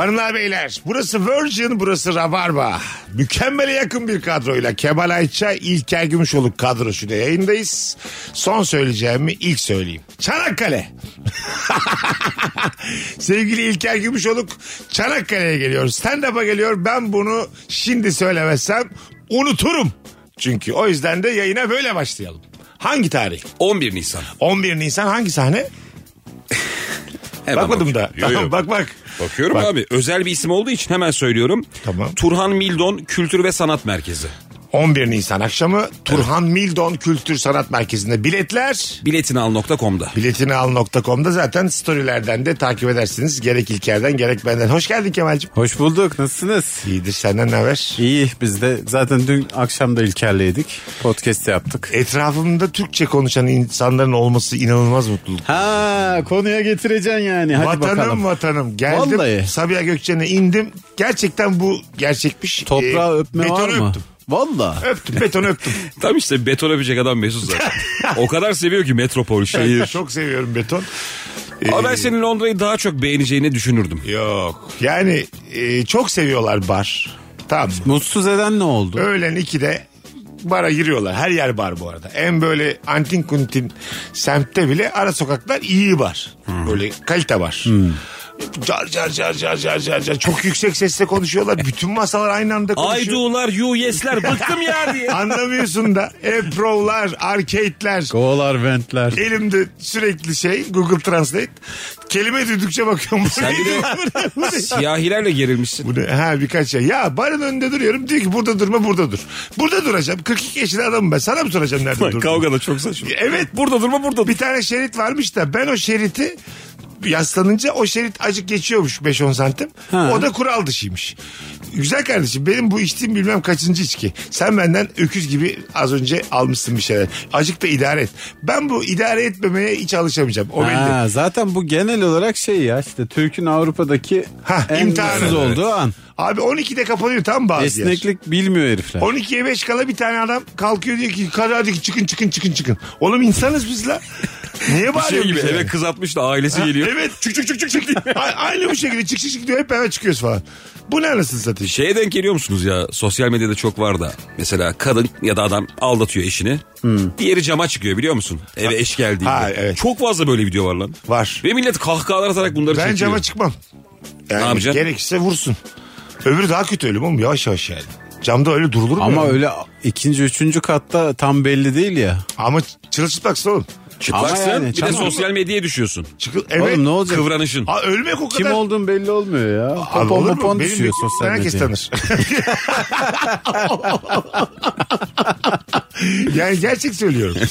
Hanımlar beyler burası Virgin burası Rabarba. Mükemmele yakın bir kadroyla Kemal Ayça, İlker Gümüşoluk kadrosuyla yayındayız. Son söyleyeceğimi ilk söyleyeyim. Çanakkale. Sevgili İlker Gümüşoluk Çanakkale'ye geliyor. Stand-up'a geliyor. Ben bunu şimdi söylemezsem unuturum. Çünkü o yüzden de yayına böyle başlayalım. Hangi tarih? 11 Nisan. 11 Nisan hangi sahne? Hemen Bakmadım da. bak- Yo, yo. bak bak. Bakıyorum Bak. abi. Özel bir isim olduğu için hemen söylüyorum. Tamam. Turhan Mildon Kültür ve Sanat Merkezi. 11 Nisan akşamı Turhan Mildon Kültür Sanat Merkezi'nde biletler Biletinal.com'da. biletini al.com'da zaten storylerden de takip edersiniz. Gerek İlker'den gerek benden. Hoş geldin Kemal'cim. Hoş bulduk. Nasılsınız? İyidir senden ne haber? İyi biz de zaten dün akşam da İlker'leydik. Podcast yaptık. Etrafımda Türkçe konuşan insanların olması inanılmaz mutluluk. Ha konuya getireceksin yani. Hadi vatanım bakalım. vatanım. Geldim Vallahi. Sabiha Gökçen'e indim. Gerçekten bu gerçekmiş. Toprağı Ee, öpme betonu var mı? öptüm. Valla. Öptüm betonu öptüm. Tam işte beton öpecek adam Mesut zaten. o kadar seviyor ki metropol şehir. Çok seviyorum beton. Ama ben senin Londra'yı daha çok beğeneceğini düşünürdüm. Yok. Yani e, çok seviyorlar bar. Tamam mı? Mutsuz eden ne oldu? Öğlen 2'de bara giriyorlar. Her yer bar bu arada. En böyle antin kuntin semtte bile ara sokaklar iyi bar. Böyle kalite bar. Car car car car car car car. Çok yüksek sesle konuşuyorlar. Bütün masalar aynı anda konuşuyor. Aydular, you yes'ler bıktım ya diye. Anlamıyorsun da. Eprovlar, arcade'ler. Kovalar ventler. Elimde sürekli şey Google Translate. Kelime duydukça bakıyorum. Bu Sen bir neydi? de Bu ne? Siyahilerle gerilmişsin. Bu ne? Ha birkaç şey. Ya barın önünde duruyorum. Diyor ki burada durma burada dur. Burada duracağım. 42 yaşında adamım ben. Sana mı soracağım nerede dur? Kavga da çok saçma. Evet. Burada durma burada dur. Bir tane şerit varmış da ben o şeriti yaslanınca o şerit acık geçiyormuş 5-10 santim. Ha. O da kural dışıymış. Güzel kardeşim benim bu içtiğim bilmem kaçıncı içki. Sen benden öküz gibi az önce almışsın bir şeyler. Acık da idare et. Ben bu idare etmemeye hiç alışamayacağım. O belli. Ha, zaten bu genel olarak şey ya işte Türk'ün Avrupa'daki Ha, en imtihanı. mutsuz olduğu an. Abi 12'de kapanıyor tam bazı yer. Esneklik bilmiyor herifler. 12'ye 5 kala bir tane adam kalkıyor diyor ki hadi hadi çıkın çıkın çıkın çıkın. Oğlum insanız biz la. Niye Şey bağırıyorsun gibi bize? eve kız atmış da ailesi geliyor. Evet çık çık çık çık çık diye. Aynı bu şekilde çık çık çık diyor hep eve çıkıyoruz falan. Bu ne anasını satayım? Şeye denk geliyor musunuz ya sosyal medyada çok var da mesela kadın ya da adam aldatıyor eşini. Diğeri cama çıkıyor biliyor musun? Eve eş geldiğinde. Ha, evet. Çok fazla böyle video var lan. Var. Ve millet kahkahalar atarak bunları Ben çekiyor. cama çıkmam. Yani Ne yapacaksın? Gerekirse vursun. Öbürü daha kötü ölüm oğlum yavaş yavaş yani. Camda öyle durulur mu? Ama ya? öyle ikinci üçüncü katta tam belli değil ya. Ama çırılçıplaksın oğlum. Çıplaksın Ama yani, bir de sosyal medyaya düşüyorsun. Çıkıl, evet. Oğlum ne olacak? Kıvranışın. Aa, ölmek o kadar. Kim olduğun belli olmuyor ya. Abi Popon olur mu? popon Benim düşüyor bir- sosyal herkes medyaya. tanır. yani gerçek söylüyorum.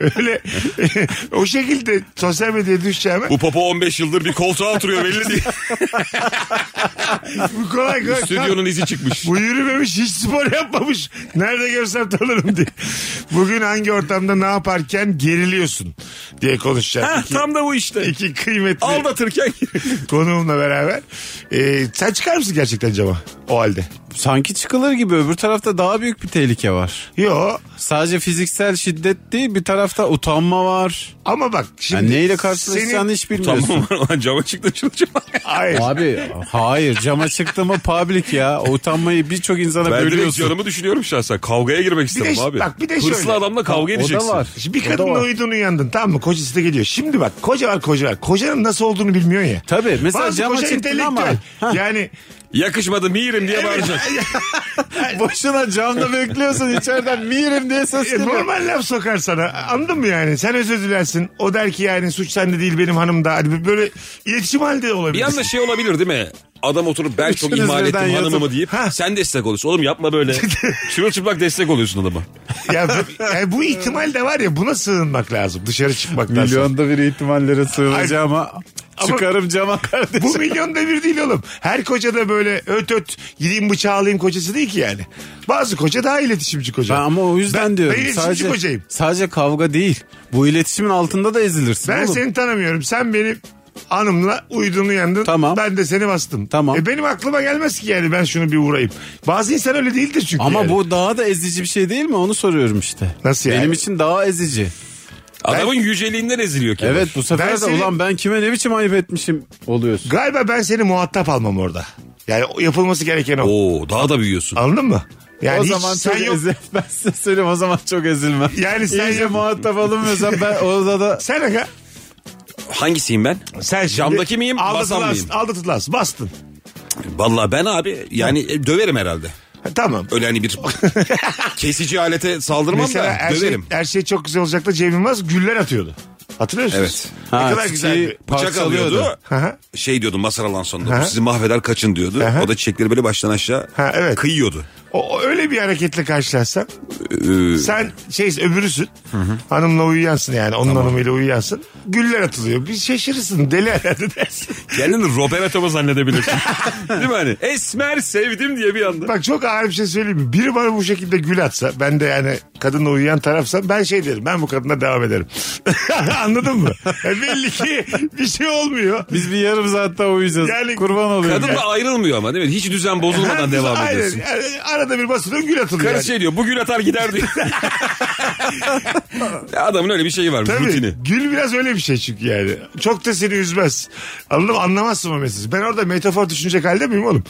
öyle, öyle o şekilde sosyal medyaya düşeceğime Bu popo 15 yıldır bir koltuğa oturuyor belli değil. bu kolay kolay. Stüdyonun izi çıkmış. Bu yürümemiş hiç spor yapmamış. Nerede görsem tanırım diye. Bugün hangi ortamda ne yaparken geriliyorsun diye konuşacağım. Heh, İki, tam da bu işte. iki kıymetli Aldatırken konuğumla beraber. Ee, sen çıkar mısın gerçekten cama o halde? Sanki çıkılır gibi öbür tarafta daha büyük bir tehlike var. Yo Sadece fiziksel şiddet değil bir tarafta utanma var. ama bak şimdi. Yani neyle karşılaşacağını senin- hiç bilmiyorsun. tamam var lan cama çıktı çılacağım. Hayır. Abi hayır cama çıktı mı public ya. O utanmayı birçok insana Ben direkt bölüyorsun. canımı düşünüyorum şahsen. Kavgaya girmek isterim de- abi. bak bir de Hırslı şöyle. adamla kavga O edeceksin. da var. Şimdi bir O kadınla uyudun uyandın tamam mı? Kocası da geliyor. Şimdi bak koca var koca var. Kocanın nasıl olduğunu bilmiyorsun ya. Tabii, mesela Bazı cama çıktın ama-. Yani Yakışmadı miyirim diye bağıracak. Boşuna camda bekliyorsun içeriden mirim diye ses e, geliyor. normal laf sokar sana. Anladın mı yani? Sen özür dilersin. O der ki yani suç sende değil benim hanımda. Hani böyle iletişim halinde olabilir. Bir yanda şey olabilir değil mi? Adam oturup ben çok Üçünüz ihmal ettim birden hanımımı deyip Ha. sen destek oluyorsun. Oğlum yapma böyle. Çırılçıplak destek oluyorsun adama. ya, bu, yani bu ihtimal de var ya buna sığınmak lazım. Dışarı çıkmaktan sonra. Milyonda bir ihtimallere sığınacağım ama Ama- çıkarım cama kardeşim. Bu milyonda bir değil oğlum. Her koca da böyle öt öt gideyim bıçağı alayım kocası değil ki yani. Bazı koca daha iletişimci koca. Ben ama o yüzden Ben- diyorum. Ben iletişimci sadece, kocayım. sadece kavga değil. Bu iletişimin altında da ezilirsin Ben oğlum. seni tanımıyorum. Sen beni Hanımla uyudun uyandın. Tamam. Ben de seni bastım. Tamam. E benim aklıma gelmez ki yani ben şunu bir uğrayayım. Bazı insan öyle değildir çünkü. Ama yani. bu daha da ezici bir şey değil mi? Onu soruyorum işte. Nasıl yani? Benim için daha ezici. Adamın yüceliğinden eziliyor Kemal. Evet bu sefer Ben de seni- ulan ben kime ne biçim ayıp etmişim oluyorsun. Galiba ben seni muhatap almam orada. Yani o- yapılması gereken o. Oo daha da büyüyorsun. Anladın mı? Yani o hiç zaman sen çok yok. ezil. Ben size söyleyeyim o zaman çok ezilmem. Yani sen İyice yok. muhatap alınmıyorsam ben orada da Sen aga. Hangisiyim ben? Sen şimdi Camdaki miyim, basan aldatılarsın, mıyım? Aldatılarsın. Bastın. Vallahi ben abi yani e, döverim herhalde. Tamam. Öyle hani bir kesici alete saldırmam Mesela da her şey, döverim. her şey çok güzel olacak da Cem Yılmaz güller atıyordu. Hatırlıyor musunuz? Evet. Ne Ha, kadar güzel. Bıçak alıyordu. Hı hı. şey diyordu Masar alan sonunda. Aha. Sizi mahveder kaçın diyordu. Aha. O da çiçekleri böyle baştan aşağı Ha, evet. kıyıyordu. O, öyle bir hareketle karşılaşsan Ee, sen şey öbürüsün. Hanımla uyuyansın yani onun hanımıyla uyuyansın. Güller atılıyor. Bir şaşırırsın deli herhalde dersin. kendini Roberto mu zannedebilirsin? Değil mi hani? Esmer sevdim diye bir anda. Bak çok ağır bir şey söyleyeyim mi? Biri bana bu şekilde gül atsa ben de yani kadınla uyuyan tarafsam ben şey derim. Ben bu kadına devam ederim. Anladın mı? E belli ki bir şey olmuyor. biz bir yarım saat daha uyuyacağız. Yani Kurban olayım. Kadın da ayrılmıyor ama değil mi? Hiç düzen bozulmadan Herkes devam aynen. ediyorsun. Yani arada bir basılıyor gül atılıyor. Karı yani. şey diyor bugün atar gider diyor. Adamın öyle bir şeyi var Tabii. rutini. Gül biraz öyle bir şey çünkü yani. Çok da seni üzmez. Anladın mı? Anlamazsın o mesajı. Ben orada metafor düşünecek halde miyim oğlum?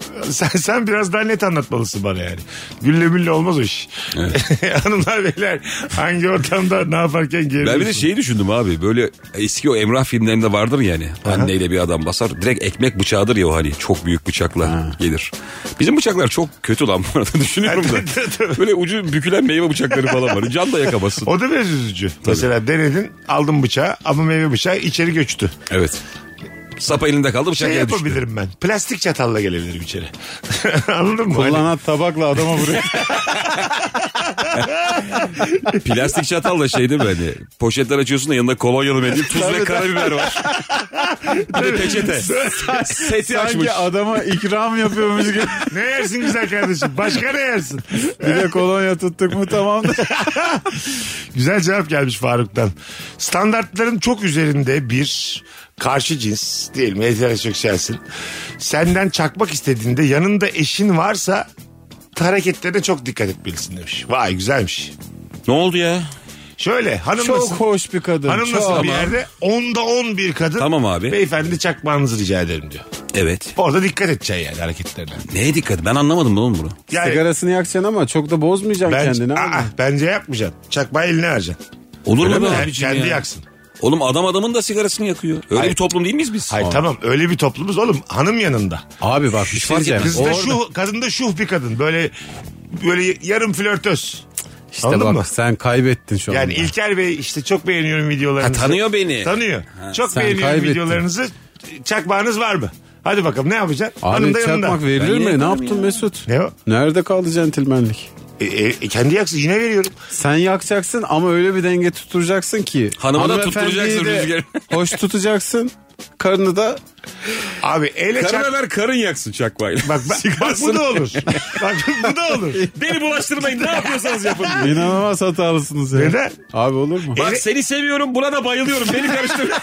Sen, sen biraz daha net anlatmalısın bana yani. Gülle mülle olmaz o iş. Hanımlar beyler hangi ortamda ne yaparken geliyorsun? Ben bir de şeyi düşündüm abi böyle eski o Emrah filmlerinde vardır yani. Anneyle bir adam basar. Direkt ekmek bıçağıdır ya o hani çok büyük bıçakla gelir. Bizim bıçaklar çok kötü lan bu arada düşünüyorum da. böyle ucu bükülen meyve bıçakları falan var. Can da yakamazsın. O da biraz üzücü. Mesela denedin aldın bıçağı ama meyve bıçağı içeri göçtü. Evet. Sapa elinde kaldı bıçak Şey yere düştü. yapabilirim ben. Plastik çatalla gelebilirim içeri. Anladın mı? Hani- Kullanan tabakla adama vuruyor. Plastik çatalla şey değil mi hani poşetler açıyorsun da yanında kolonyalı mendil tuz ve karabiber var. bir de peçete. Seti açmış. Sanki adama ikram yapıyormuş gibi. ne yersin güzel kardeşim? Başka ne yersin? Bir de kolonya tuttuk mu tamamdır. Güzel cevap gelmiş Faruk'tan. Standartların çok üzerinde bir karşı cins diyelim heteroseksüelsin. Senden çakmak istediğinde yanında eşin varsa hareketlerine çok dikkat etmelisin demiş. Vay güzelmiş. Ne oldu ya? Şöyle Çok hanımlasın. hoş bir kadın. Hanımlasın çok. bir yerde onda on bir kadın. Tamam abi. Beyefendi çakmağınızı rica ederim diyor. Evet. Orada dikkat edeceksin yani hareketlerine. Neye dikkat? Ben anlamadım oğlum bunu. Yani Sigarasını yakacaksın ama çok da bozmayacaksın ben, kendini. Aa, bence yapmayacaksın. Çakmağı eline vereceksin. Olur mu Yani kendi ya? yaksın. Oğlum adam adamın da sigarasını yakıyor. Öyle Hayır. bir toplum değil miyiz biz? Hayır tamam öyle bir toplumuz oğlum hanım yanında. Abi bak bir şey diyeceğim. Kız da Orada- şu kadın da şuh bir kadın. Böyle böyle yarım flörtöz. İşte Anladın bak mı? sen kaybettin şu Yani anda. İlker Bey işte çok beğeniyorum videolarınızı. Ha, tanıyor beni. Tanıyor. çok sen beğeniyorum kaybettin. videolarınızı. Çakmağınız var mı? Hadi bakalım ne yapacaksın? Abi Hanım da yanında. çakmak verilir Ben mi? Ne yakarım yaptın ya. Mesut? Ne o? Nerede kaldı centilmenlik? E, e, e, kendi yaksın yine veriyorum. Sen yakacaksın ama öyle bir denge tutturacaksın ki. Hanıma da hanımefendiyi tutturacaksın de rüzgarı. Hoş tutacaksın. Karını da Abi ele çak... Karına ver karın yaksın çakmayla. Bak, bak, bak bu da olur. bak bu da olur. Beni bulaştırmayın ne yapıyorsanız yapın. inanılmaz hatalısınız ya. Neden? Abi olur mu? Bak Ele- seni seviyorum buna da bayılıyorum. Beni karıştır.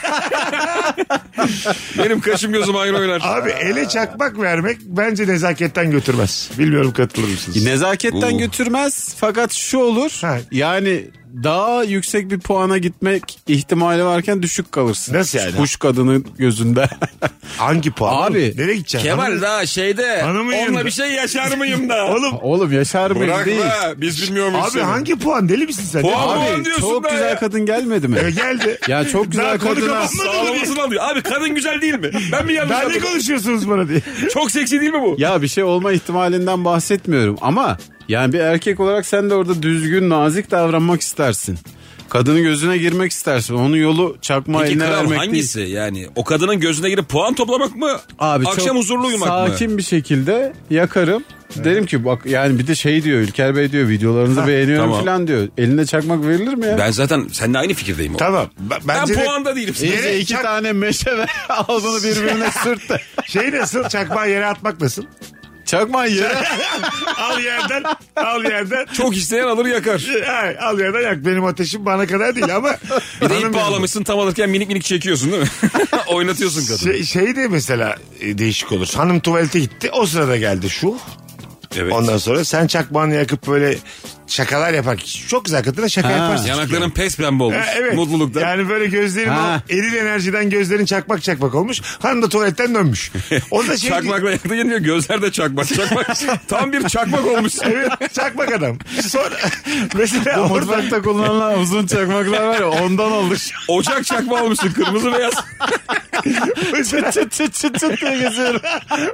Benim kaşım gözüm ayrı oynar. Abi ele çakmak vermek bence nezaketten götürmez. Bilmiyorum katılır mısınız? Nezaketten Oo. götürmez fakat şu olur. Ha. Yani daha yüksek bir puana gitmek ihtimali varken düşük kalırsın. Nasıl yani? Kuş kadının gözünde. Hangi puan? Abi, oğlum? Nereye gideceksin? Kemal Hanım- daha şeyde Hanımın yanında. onunla bir şey yaşar mıyım da. Oğlum Oğlum yaşar mıyım Bırak değil. be biz bilmiyor muyuz abi seni? hangi puan? Deli misin sen? Puan Abi, mı? diyorsun çok güzel ya. kadın gelmedi mi? e, geldi. Ya çok güzel Daha kadına-. Sağlamasını alıyor. Abi kadın güzel değil mi? Ben mi yanlış Daha ne konuşuyorsunuz bana diye. Çok seksi değil mi bu? Ya bir şey olma ihtimalinden bahsetmiyorum ama yani bir erkek olarak sen de orada düzgün nazik davranmak istersin. Kadının gözüne girmek istersin. Onun yolu çakma Peki eline kral vermek hangisi? değil. Yani o kadının gözüne girip puan toplamak mı? Abi Akşam çok huzurlu uyumak mı? sakin bir şekilde yakarım. Derim ki bak yani bir de şey diyor İlker Bey diyor videolarınızı beğeniyorum tamam. falan diyor. Eline çakmak verilir mi ya? Ben zaten seninle aynı fikirdeyim. Tamam. Ben, Ben bence de- puanda değilim. Yere iki çak- tane meşe ver bunu birbirine sürt de. Şey nasıl? Çakmağı yere atmak nasıl? Çakma yere. al yerden al yerden. Çok isteyen alır yakar. Ay, al yerden yak benim ateşim bana kadar değil ama. Bir de ip bağlamışsın tam alırken minik minik çekiyorsun değil mi? Oynatıyorsun kadını. Şey, şey de mesela e, değişik olur. Hanım tuvalete gitti o sırada geldi şu. Evet. Ondan sonra sen çakmağını yakıp böyle şakalar yapar. Çok güzel kadına şaka Ha. yaparsın. Yanakların pes pembe olmuş. Ha, evet. Mutluluktan. Yani böyle gözlerin Ha. o eril enerjiden gözlerin çakmak çakmak olmuş. Hanım da tuvaletten dönmüş. O da şey Çakmakla yaktı geliyor gözler de çakmak. Çakmak. Tam bir çakmak olmuş. Evet çakmak adam. Sonra mesela orada Mutfakta kullanılan uzun çakmaklar var ya ondan oldu. Ocak çakma olmuşsun kırmızı beyaz. mesela çıt çıt çıt çıt diye geziyorum.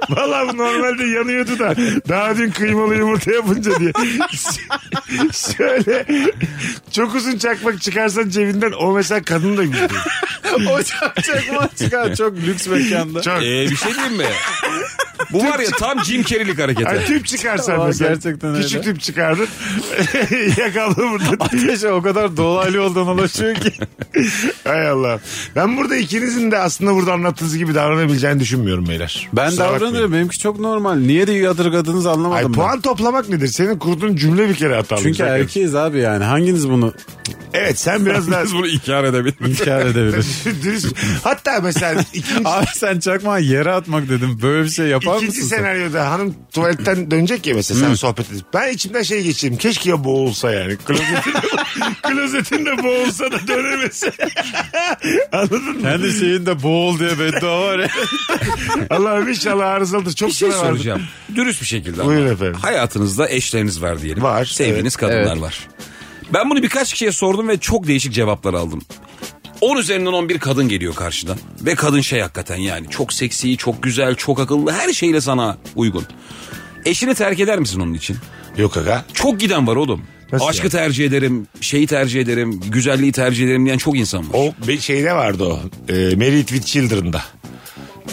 Valla bu normalde yanıyordu da daha dün kıymalı yumurta yapınca diye. Şöyle çok uzun çakmak çıkarsan cebinden o mesela kadın da güldü. Ocak çakmak çıkar çok lüks mekanda. Çok. Ee, bir şey diyeyim mi? Bu var ya tam Jim Carrey'lik hareketi. Ay, tüp çıkarsan Aa, mesela. gerçekten öyle. Küçük tüp çıkardın. Yakaldı burada. Ateşe o kadar dolaylı yoldan ulaşıyor ki. Hay Allah. Ben burada ikinizin de aslında burada anlattığınız gibi davranabileceğini düşünmüyorum beyler. Ben Kusura davranırım bakmayın. benimki çok normal. Niye de yadırgadınız anlamadım Ay ben. puan toplamak nedir? Senin kurduğun cümle bir kere hatalı. Çünkü Güzel erkeğiz abi yani. Hanginiz bunu Evet sen biraz daha Biz bunu inkar edebiliriz. inkar edebilir? dürüst. Hatta mesela ikinci, abi sen çakmağı yere atmak dedim. Böyle bir şey yapar mısın sen? senaryoda hanım tuvaletten dönecek ya mesela sen sohbet edip. Ben içimden şey geçireyim. Keşke ya boğulsa yani. Klozetinde, klozetinde boğulsa da dönemese. Anladın mı? Kendi şeyinde boğul diye beddua var ya. Allah'ım inşallah arızalıdır. Çok Bir şey sıra vardır. soracağım. Dürüst bir şekilde ama. Buyurun efendim. Hayatınızda eşleriniz var diyelim. Var, Sevdiğiniz evet. kadınlar Evet. var. Ben bunu birkaç kişiye sordum ve çok değişik cevaplar aldım. 10 üzerinden 11 kadın geliyor karşıdan. Ve kadın şey hakikaten yani çok seksi, çok güzel, çok akıllı her şeyle sana uygun. Eşini terk eder misin onun için? Yok aga. Çok giden var oğlum. Nasıl Aşkı yani? tercih ederim, şeyi tercih ederim, güzelliği tercih ederim diyen çok insan var. O bir şeyde vardı o. E, Married with Children'da.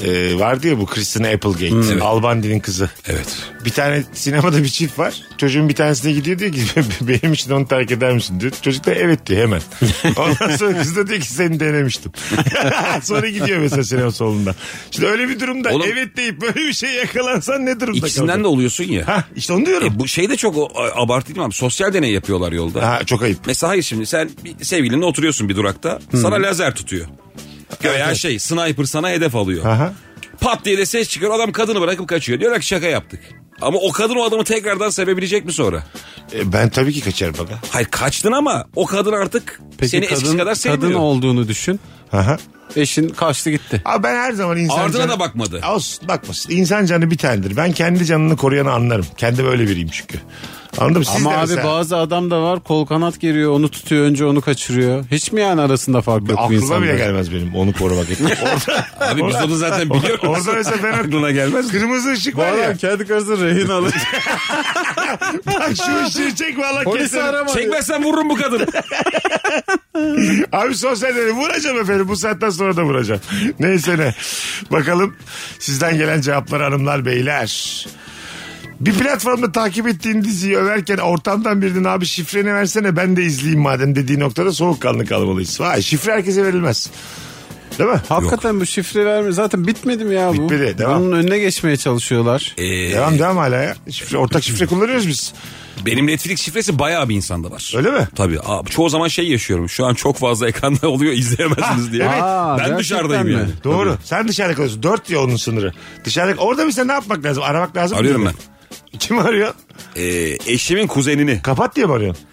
E, vardı ya bu Christina Applegate. Albandi'nin kızı. Evet. Bir tane sinemada bir çift var. Çocuğun bir tanesine gidiyor diyor ki benim için onu terk eder misin diyor. Çocuk da evet diyor hemen. Ondan sonra kız da diyor ki seni denemiştim. sonra gidiyor mesela sinema salonunda. Şimdi öyle bir durumda Oğlum- evet deyip böyle bir şey yakalansan ne durumda İkisinden de kalacaksın? oluyorsun ya. Ha işte onu diyorum. E, bu şey de çok abartı değil mi abi? Sosyal deney yapıyorlar yolda. Ha, çok ayıp. Mesela hayır şimdi sen sevgilinle oturuyorsun bir durakta. Sana lazer tutuyor. Göya Evet. şey sniper sana hedef alıyor. Aha. Pat diye de ses çıkıyor adam kadını bırakıp kaçıyor. Diyorlar ki şaka yaptık. Ama o kadın o adamı tekrardan sevebilecek mi sonra? E, ben tabii ki kaçarım aga. Hayır kaçtın ama o kadın artık Peki seni eskisi kadın, kadar sevmiyor. kadın olduğunu düşün. Aha. Eşin kaçtı gitti. Abi ben her zaman insan Ardına canı- da bakmadı. Olsun bakmasın. İnsan canı bir tanedir. Ben kendi canını koruyanı anlarım. Kendim öyle biriyim çünkü. Anladın mı? Siz Ama abi mesela- bazı adam da var kol kanat geriyor onu tutuyor önce onu kaçırıyor. Hiç mi yani arasında fark yok bu Aklıma insanların? bile gelmez benim onu korumak için. Orada, Abi biz onu zaten biliyoruz. orada mesela ben Aklına gelmez. kırmızı ışık Bu var ya. kendi karısını rehin alır. Bak şu ışığı çek valla keserim. arama. Çekmezsen vururum bu kadını. Abi sosyal deney vuracağım efendim. Bu saatten sonra da vuracağım. Neyse ne. Bakalım sizden gelen cevaplar hanımlar beyler. Bir platformda takip ettiğin diziyi överken ortamdan birinin abi şifreni versene ben de izleyeyim madem dediği noktada soğukkanlı kalmalıyız. Vay şifre herkese verilmez. Değil mi? Hakikaten bu şifre verme zaten bitmedi mi ya bu? Bitmedi, devam. Bunun önüne geçmeye çalışıyorlar. Ee, Devam devam hala ya. Şifre, ortak şifre kullanıyoruz biz. benim Netflix şifresi bayağı bir insanda var. Öyle mi? Tabii. Abi, çoğu zaman şey yaşıyorum. Şu an çok fazla ekranda oluyor izleyemezsiniz diye. evet. Aa, ben gerçekten dışarıdayım mi? yani. Doğru. Sen dışarıda kalıyorsun. Dört ya onun sınırı. Dışarıda orada mesela ne yapmak lazım? Aramak lazım. mı? Arıyorum ben. Kim arıyor? Ee, eşimin kuzenini. Kapat diye mi arıyorsun?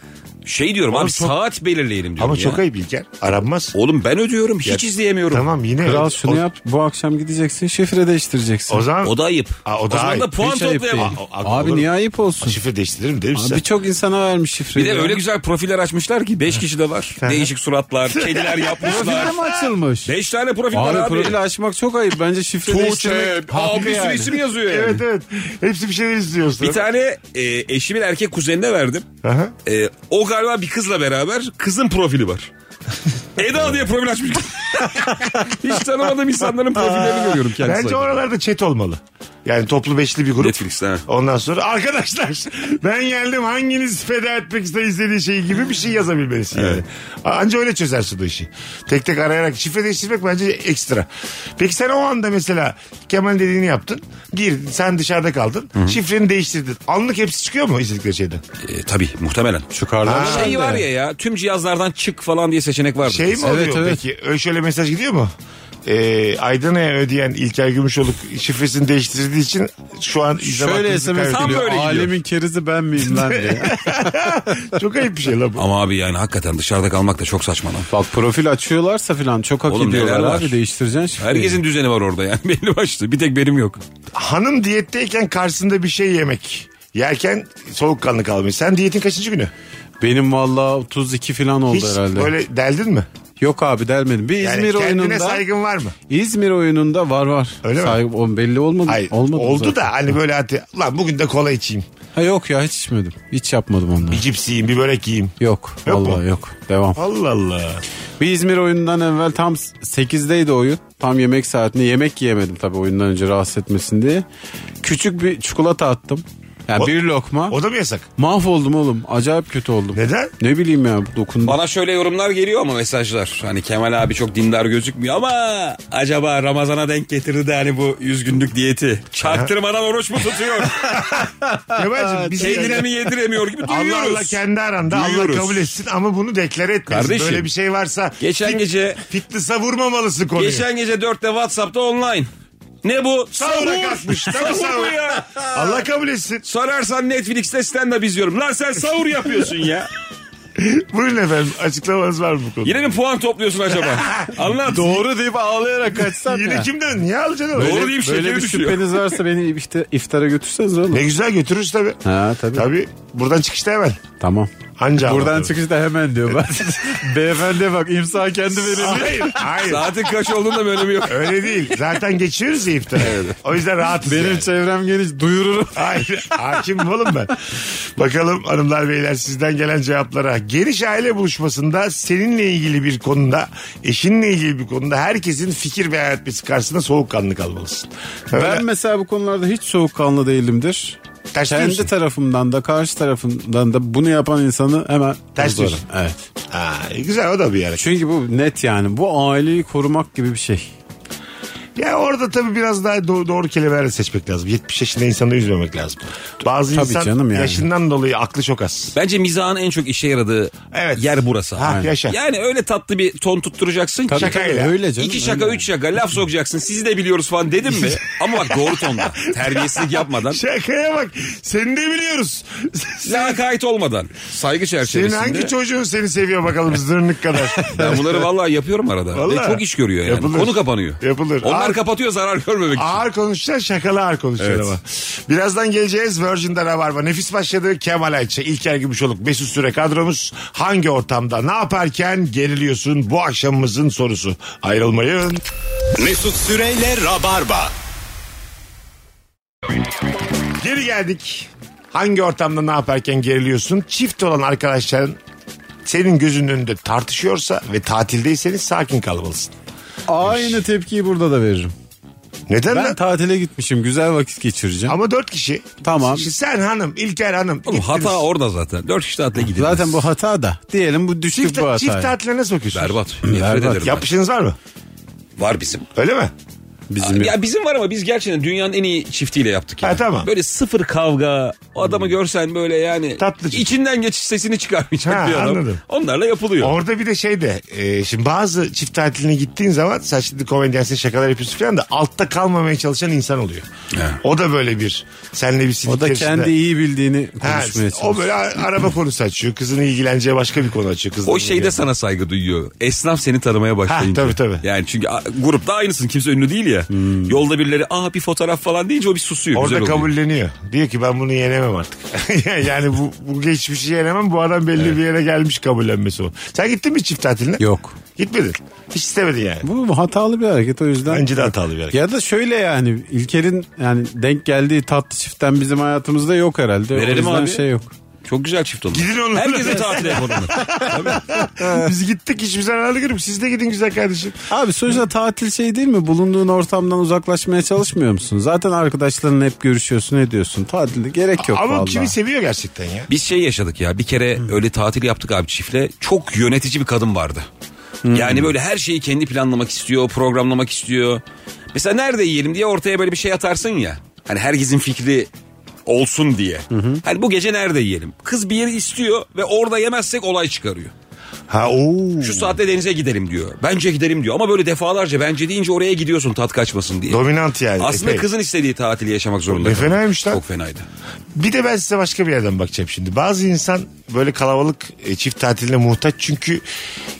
Şey diyorum Oğlum abi çok- saat belirleyelim diyorum Ama ya. çok ayıp İlker. Aranmaz. Oğlum ben ödüyorum hiç izleyemiyorum. Tamam yine. Kral şunu o, yap bu akşam gideceksin şifre değiştireceksin. O zaman O da ayıp. Aa, o o, da zaman ayıp. da puan Hiç toplayamam. Abi olur. niye ayıp olsun? şifre değiştiririm değil mi Abi sen? birçok insana vermiş şifreyi. Bir de ya. öyle güzel profiller açmışlar ki 5 kişi de var. Değişik suratlar, kediler yapmışlar. Profil mi açılmış? 5 tane profil var Abi, abi. profili açmak çok ayıp. Bence şifre Tuğçe, değiştirmek abi bir sürü isim yazıyor yani. Evet evet. Hepsi bir şeyler istiyorsun. Bir tane e, eşimin erkek kuzenine verdim. Aha. E, o galiba bir kızla beraber kızın profili var. Eda diye profil açmış. Hiç tanımadığım insanların profillerini görüyorum kendisi. Bence oralarda chat olmalı. Yani toplu beşli bir grup. Netflix'te, ha. Ondan sonra arkadaşlar ben geldim hanginiz feda etmek ister istediği şey gibi bir şey yazabilmelisin yani. Anca öyle çözersin o işi. Tek tek arayarak şifre değiştirmek bence ekstra. Peki sen o anda mesela Kemal dediğini yaptın. Gir sen dışarıda kaldın. Şifreni değiştirdin. Anlık hepsi çıkıyor mu istedikleri şeyden? E, tabii muhtemelen. Çıkarlar. Ha. Şey var ya ya tüm cihazlardan çık falan diye seçenek vardır. Şey mi oluyor Evet, evet. peki? Öyle şöyle mesaj gidiyor mu? Ee, Aydın'a ödeyen İlker Gümüşoluk şifresini değiştirdiği için şu an Şöyle SMS geliyor. Alemin kerizi ben miyim lan diye. Çok ayıp bir şey la bu. Ama abi yani hakikaten dışarıda kalmak da çok saçma lan. Bak profil açıyorlarsa falan çok hak Oğlum ediyorlar neler var? abi değiştireceksin şifreyi. Herkesin düzeni var orada yani belli başlı. Bir tek benim yok. Hanım diyetteyken karşısında bir şey yemek. Yerken soğukkanlı kalmış. Sen diyetin kaçıncı günü? Benim valla 32 falan oldu Hiç herhalde. böyle deldin mi? Yok abi delmedim. Bir Yani İzmir kendine oyununda saygın var mı? İzmir oyununda var var. Öyle mi? Saygı, o belli olmadı. Hayır. olmadı oldu zaten. da hani böyle hadi lan bugün de kola içeyim. Ha yok ya hiç içmedim. Hiç yapmadım onları. Bir cips yiyeyim bir börek yiyeyim. Yok. Yok vallahi mu? yok. Devam. Allah Allah. Bir İzmir oyunundan evvel tam 8'deydi oyun. Tam yemek saatinde yemek yiyemedim tabii oyundan önce rahatsız etmesin diye. Küçük bir çikolata attım. Yani O- bir lokma. O da mı yasak? Mahvoldum oğlum. Acayip kötü oldum. Neden? Ne bileyim ya dokundu. Bana şöyle yorumlar geliyor ama mesajlar. Hani Kemal abi çok dindar gözükmüyor ama acaba Ramazan'a denk getirdi de hani bu 100 günlük diyeti. Çaktırmadan oruç mu tutuyor? Kemal'cim biz Kendine mi yediremiyor gibi duyuyoruz. Allah Allah kendi aranda Duyuyoruz. Allah kabul etsin ama bunu deklare etmeyiz. Kardeşim, Böyle bir şey varsa geçen gece- fitness'a vurmamalısın konuyu. Geçen gece 4'te Whatsapp'ta online. Ne bu? Sahura kalkmış. Tabii Sahur sahur. ya. Allah kabul etsin. Sorarsan Netflix'te stand-up izliyorum. Lan sen sahur yapıyorsun ya. Buyurun efendim açıklamanız var mı bu konuda? Yine mi puan topluyorsun acaba? Anlat. Doğru deyip ağlayarak kaçsam Yine ya. kimden? Niye alacaksın onu? Doğru deyip Böyle şekeri bir düşüyor. şüpheniz varsa beni ifta- iftara götürseniz oğlum. Ne güzel götürürüz tabii. Ha tabii. Tabii. Buradan çıkışta hemen. Tamam. Anca Buradan çıkışta hemen diyor ben. Beyefendiye bak imza kendi verildi. Hayır, hayır. Saatin kaç olduğunda bir önemi yok. Öyle değil. Zaten geçiyoruz ya iftara. O yüzden rahatız Benim yani. çevrem geniş duyururum. Hayır. Hakimim oğlum ben. Bakalım hanımlar beyler sizden gelen cevaplara. Geniş aile buluşmasında seninle ilgili bir konuda, eşinle ilgili bir konuda herkesin fikir beyan etmesi karşısında soğukkanlı kalmalısın. Öyle Ben mesela bu konularda hiç soğukkanlı değilimdir. Ters Kendi tarafımdan da karşı tarafımdan da bunu yapan insanı hemen Ters diyorsun. Evet. Ha, güzel o da bir yer. Çünkü bu net yani. Bu aileyi korumak gibi bir şey. Ya orada tabii biraz daha do- doğru kelimeler seçmek lazım. 70 yaşında insanı üzmemek lazım. Bazı Tabii insan canım yani. yaşından dolayı aklı çok az. Bence mizahın en çok işe yaradığı Evet. yer burası. Ha, Aynen. yaşa. Yani öyle tatlı bir ton tutturacaksın ki. Tabii Şakayla. tabii, öyle canım. İki şaka, öyle. üç şaka laf sokacaksın. Sizi de biliyoruz falan dedim mi? Ama bak doğru tonda. Terbiyesizlik yapmadan. Şakaya bak. Seni de biliyoruz. Lakayt olmadan. Saygı Senin çerçevesinde. hangi çocuğun seni seviyor bakalım zırnık kadar. Ben bunları vallahi yapıyorum arada. Vallahi. Ve çok iş görüyor yani. Yapılır. Konu kapanıyor. Yapılır. Onlar Ağır- kapatıyor zarar görmemek için. Ağır konuşacaksın şakalı ağır konuşacaksın Evet. ama. Birazdan geleceğiz Virgin'de Rabarba. Nefis başladı. Kemal Ayça, İlker Gümüşoluk, Mesut Süre kadromuz. Hangi ortamda ne yaparken geriliyorsun? Bu akşamımızın sorusu. Ayrılmayın. Mesut Süreyle Rabarba. Geri geldik. Hangi ortamda ne yaparken geriliyorsun? Çift olan arkadaşların senin gözünün önünde tartışıyorsa ve tatildeyseniz sakin kalmalısın. Aynı tepkiyi burada da veririm. Neden Ben lan? tatile gitmişim. Güzel vakit geçireceğim. Ama dört kişi. Tamam. Şimdi sen hanım, İlker hanım. Oğlum gittiniz. hata orada zaten. Dört kişi tatile gidiyor. Zaten bu hata da. Diyelim bu düştük Çift, bu hataya. çift tatile nasıl bakıyorsun? Berbat. Nefret Berbat. ederim. Yapışınız var mı? Var bizim. Öyle mi? Bizim Ya bizim var ama biz gerçekten dünyanın en iyi çiftiyle yaptık. Yani. Ha, tamam. Böyle sıfır kavga. O adamı görsen böyle yani. Tatlı içinden geçiş sesini çıkarmayacak Ha, bir adam. anladım. Onlarla yapılıyor. Orada bir de şey de e, şimdi bazı çift tatiline gittiğin zaman sen şimdi komedyensin şakalar yapıyorsun falan da altta kalmamaya çalışan insan oluyor. O da böyle bir senle bir silik o da yarışında- kendi iyi bildiğini Ha, konuşmaya o çalışıyor. böyle a- araba konusu açıyor. Kızın ilgileneceği başka bir konu açıyor. Kızın O şeyde sana saygı duyuyor. Esnaf seni tanımaya başlayınca. Ha, tabii, tabii. Yani çünkü a, grupta aynısın. Kimse ünlü değil ya. Yolda birileri aa bir fotoğraf falan deyince o bir susuyor. Orada güzel oluyor. kabulleniyor. Diyor ki ben bunu yenemem artık. yani bu, bu geçmişi yenemem. Bu adam belli bir yere gelmiş kabullenmesi o. Sen gittin mi çift tatiline? Yok. Gitmedin. Hiç istemedin yani. Bu hatalı bir hareket o yüzden. Bence de hatalı bir hareket. Ya da şöyle yani İlker'in yani denk geldiği tatlı çiftten bizim hayatımızda yok herhalde. Verelim o yüzden abi. şey yok. Çok güzel çift onlar. Gidin onlarla. Herkese tatil yapalım. Biz gittik hiçbir zararlı görüp siz de gidin güzel kardeşim. Abi sonuçta tatil şey değil mi? Bulunduğun ortamdan uzaklaşmaya çalışmıyor musun? Zaten arkadaşlarınla hep görüşüyorsun ediyorsun. Tatilde gerek yok Ama vallahi. kimi seviyor gerçekten ya. Biz şey yaşadık ya bir kere öyle tatil yaptık abi çiftle. Çok yönetici bir kadın vardı. Yani böyle her şeyi kendi planlamak istiyor, programlamak istiyor. Mesela nerede yiyelim diye ortaya böyle bir şey atarsın ya. Hani herkesin fikri olsun diye. Hani bu gece nerede yiyelim? Kız bir yeri istiyor ve orada yemezsek olay çıkarıyor. Ha oo. Şu saatte denize gidelim diyor. Bence gidelim diyor. Ama böyle defalarca bence deyince oraya gidiyorsun tat kaçmasın diye. Dominant yani. Aslında epey. kızın istediği tatili yaşamak zorunda. Ne kaldı. fenaymış lan. Çok fenaydı. Bir de ben size başka bir yerden bakacağım şimdi. Bazı insan böyle kalabalık e, çift tatiline muhtaç çünkü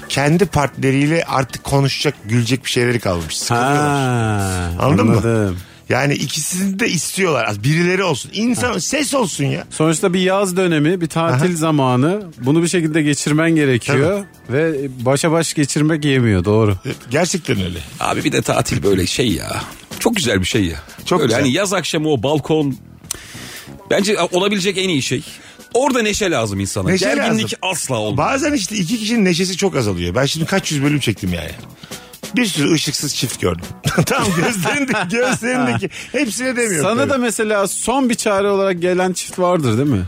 kendi partneriyle artık konuşacak, gülecek bir şeyleri kalmış. Sıkılıyorlar. Ha, Anladın mı? Yani ikisini de istiyorlar. Az Birileri olsun. İnsan ses olsun ya. Sonuçta bir yaz dönemi, bir tatil Aha. zamanı. Bunu bir şekilde geçirmen gerekiyor. Ve başa baş geçirmek yemiyor doğru. Gerçekten öyle. Abi bir de tatil böyle şey ya. Çok güzel bir şey ya. Çok Böyle güzel. Hani yaz akşamı o balkon. Bence olabilecek en iyi şey. Orada neşe lazım insana. Neşe Gerginlik lazım. asla olmaz. Bazen işte iki kişinin neşesi çok azalıyor. Ben şimdi kaç yüz bölüm çektim yani. Bir sürü ışıksız çift gördüm. tamam gözlerindeki, gözlerindeki hepsine demiyorum. Sana tabii. da mesela son bir çare olarak gelen çift vardır değil mi?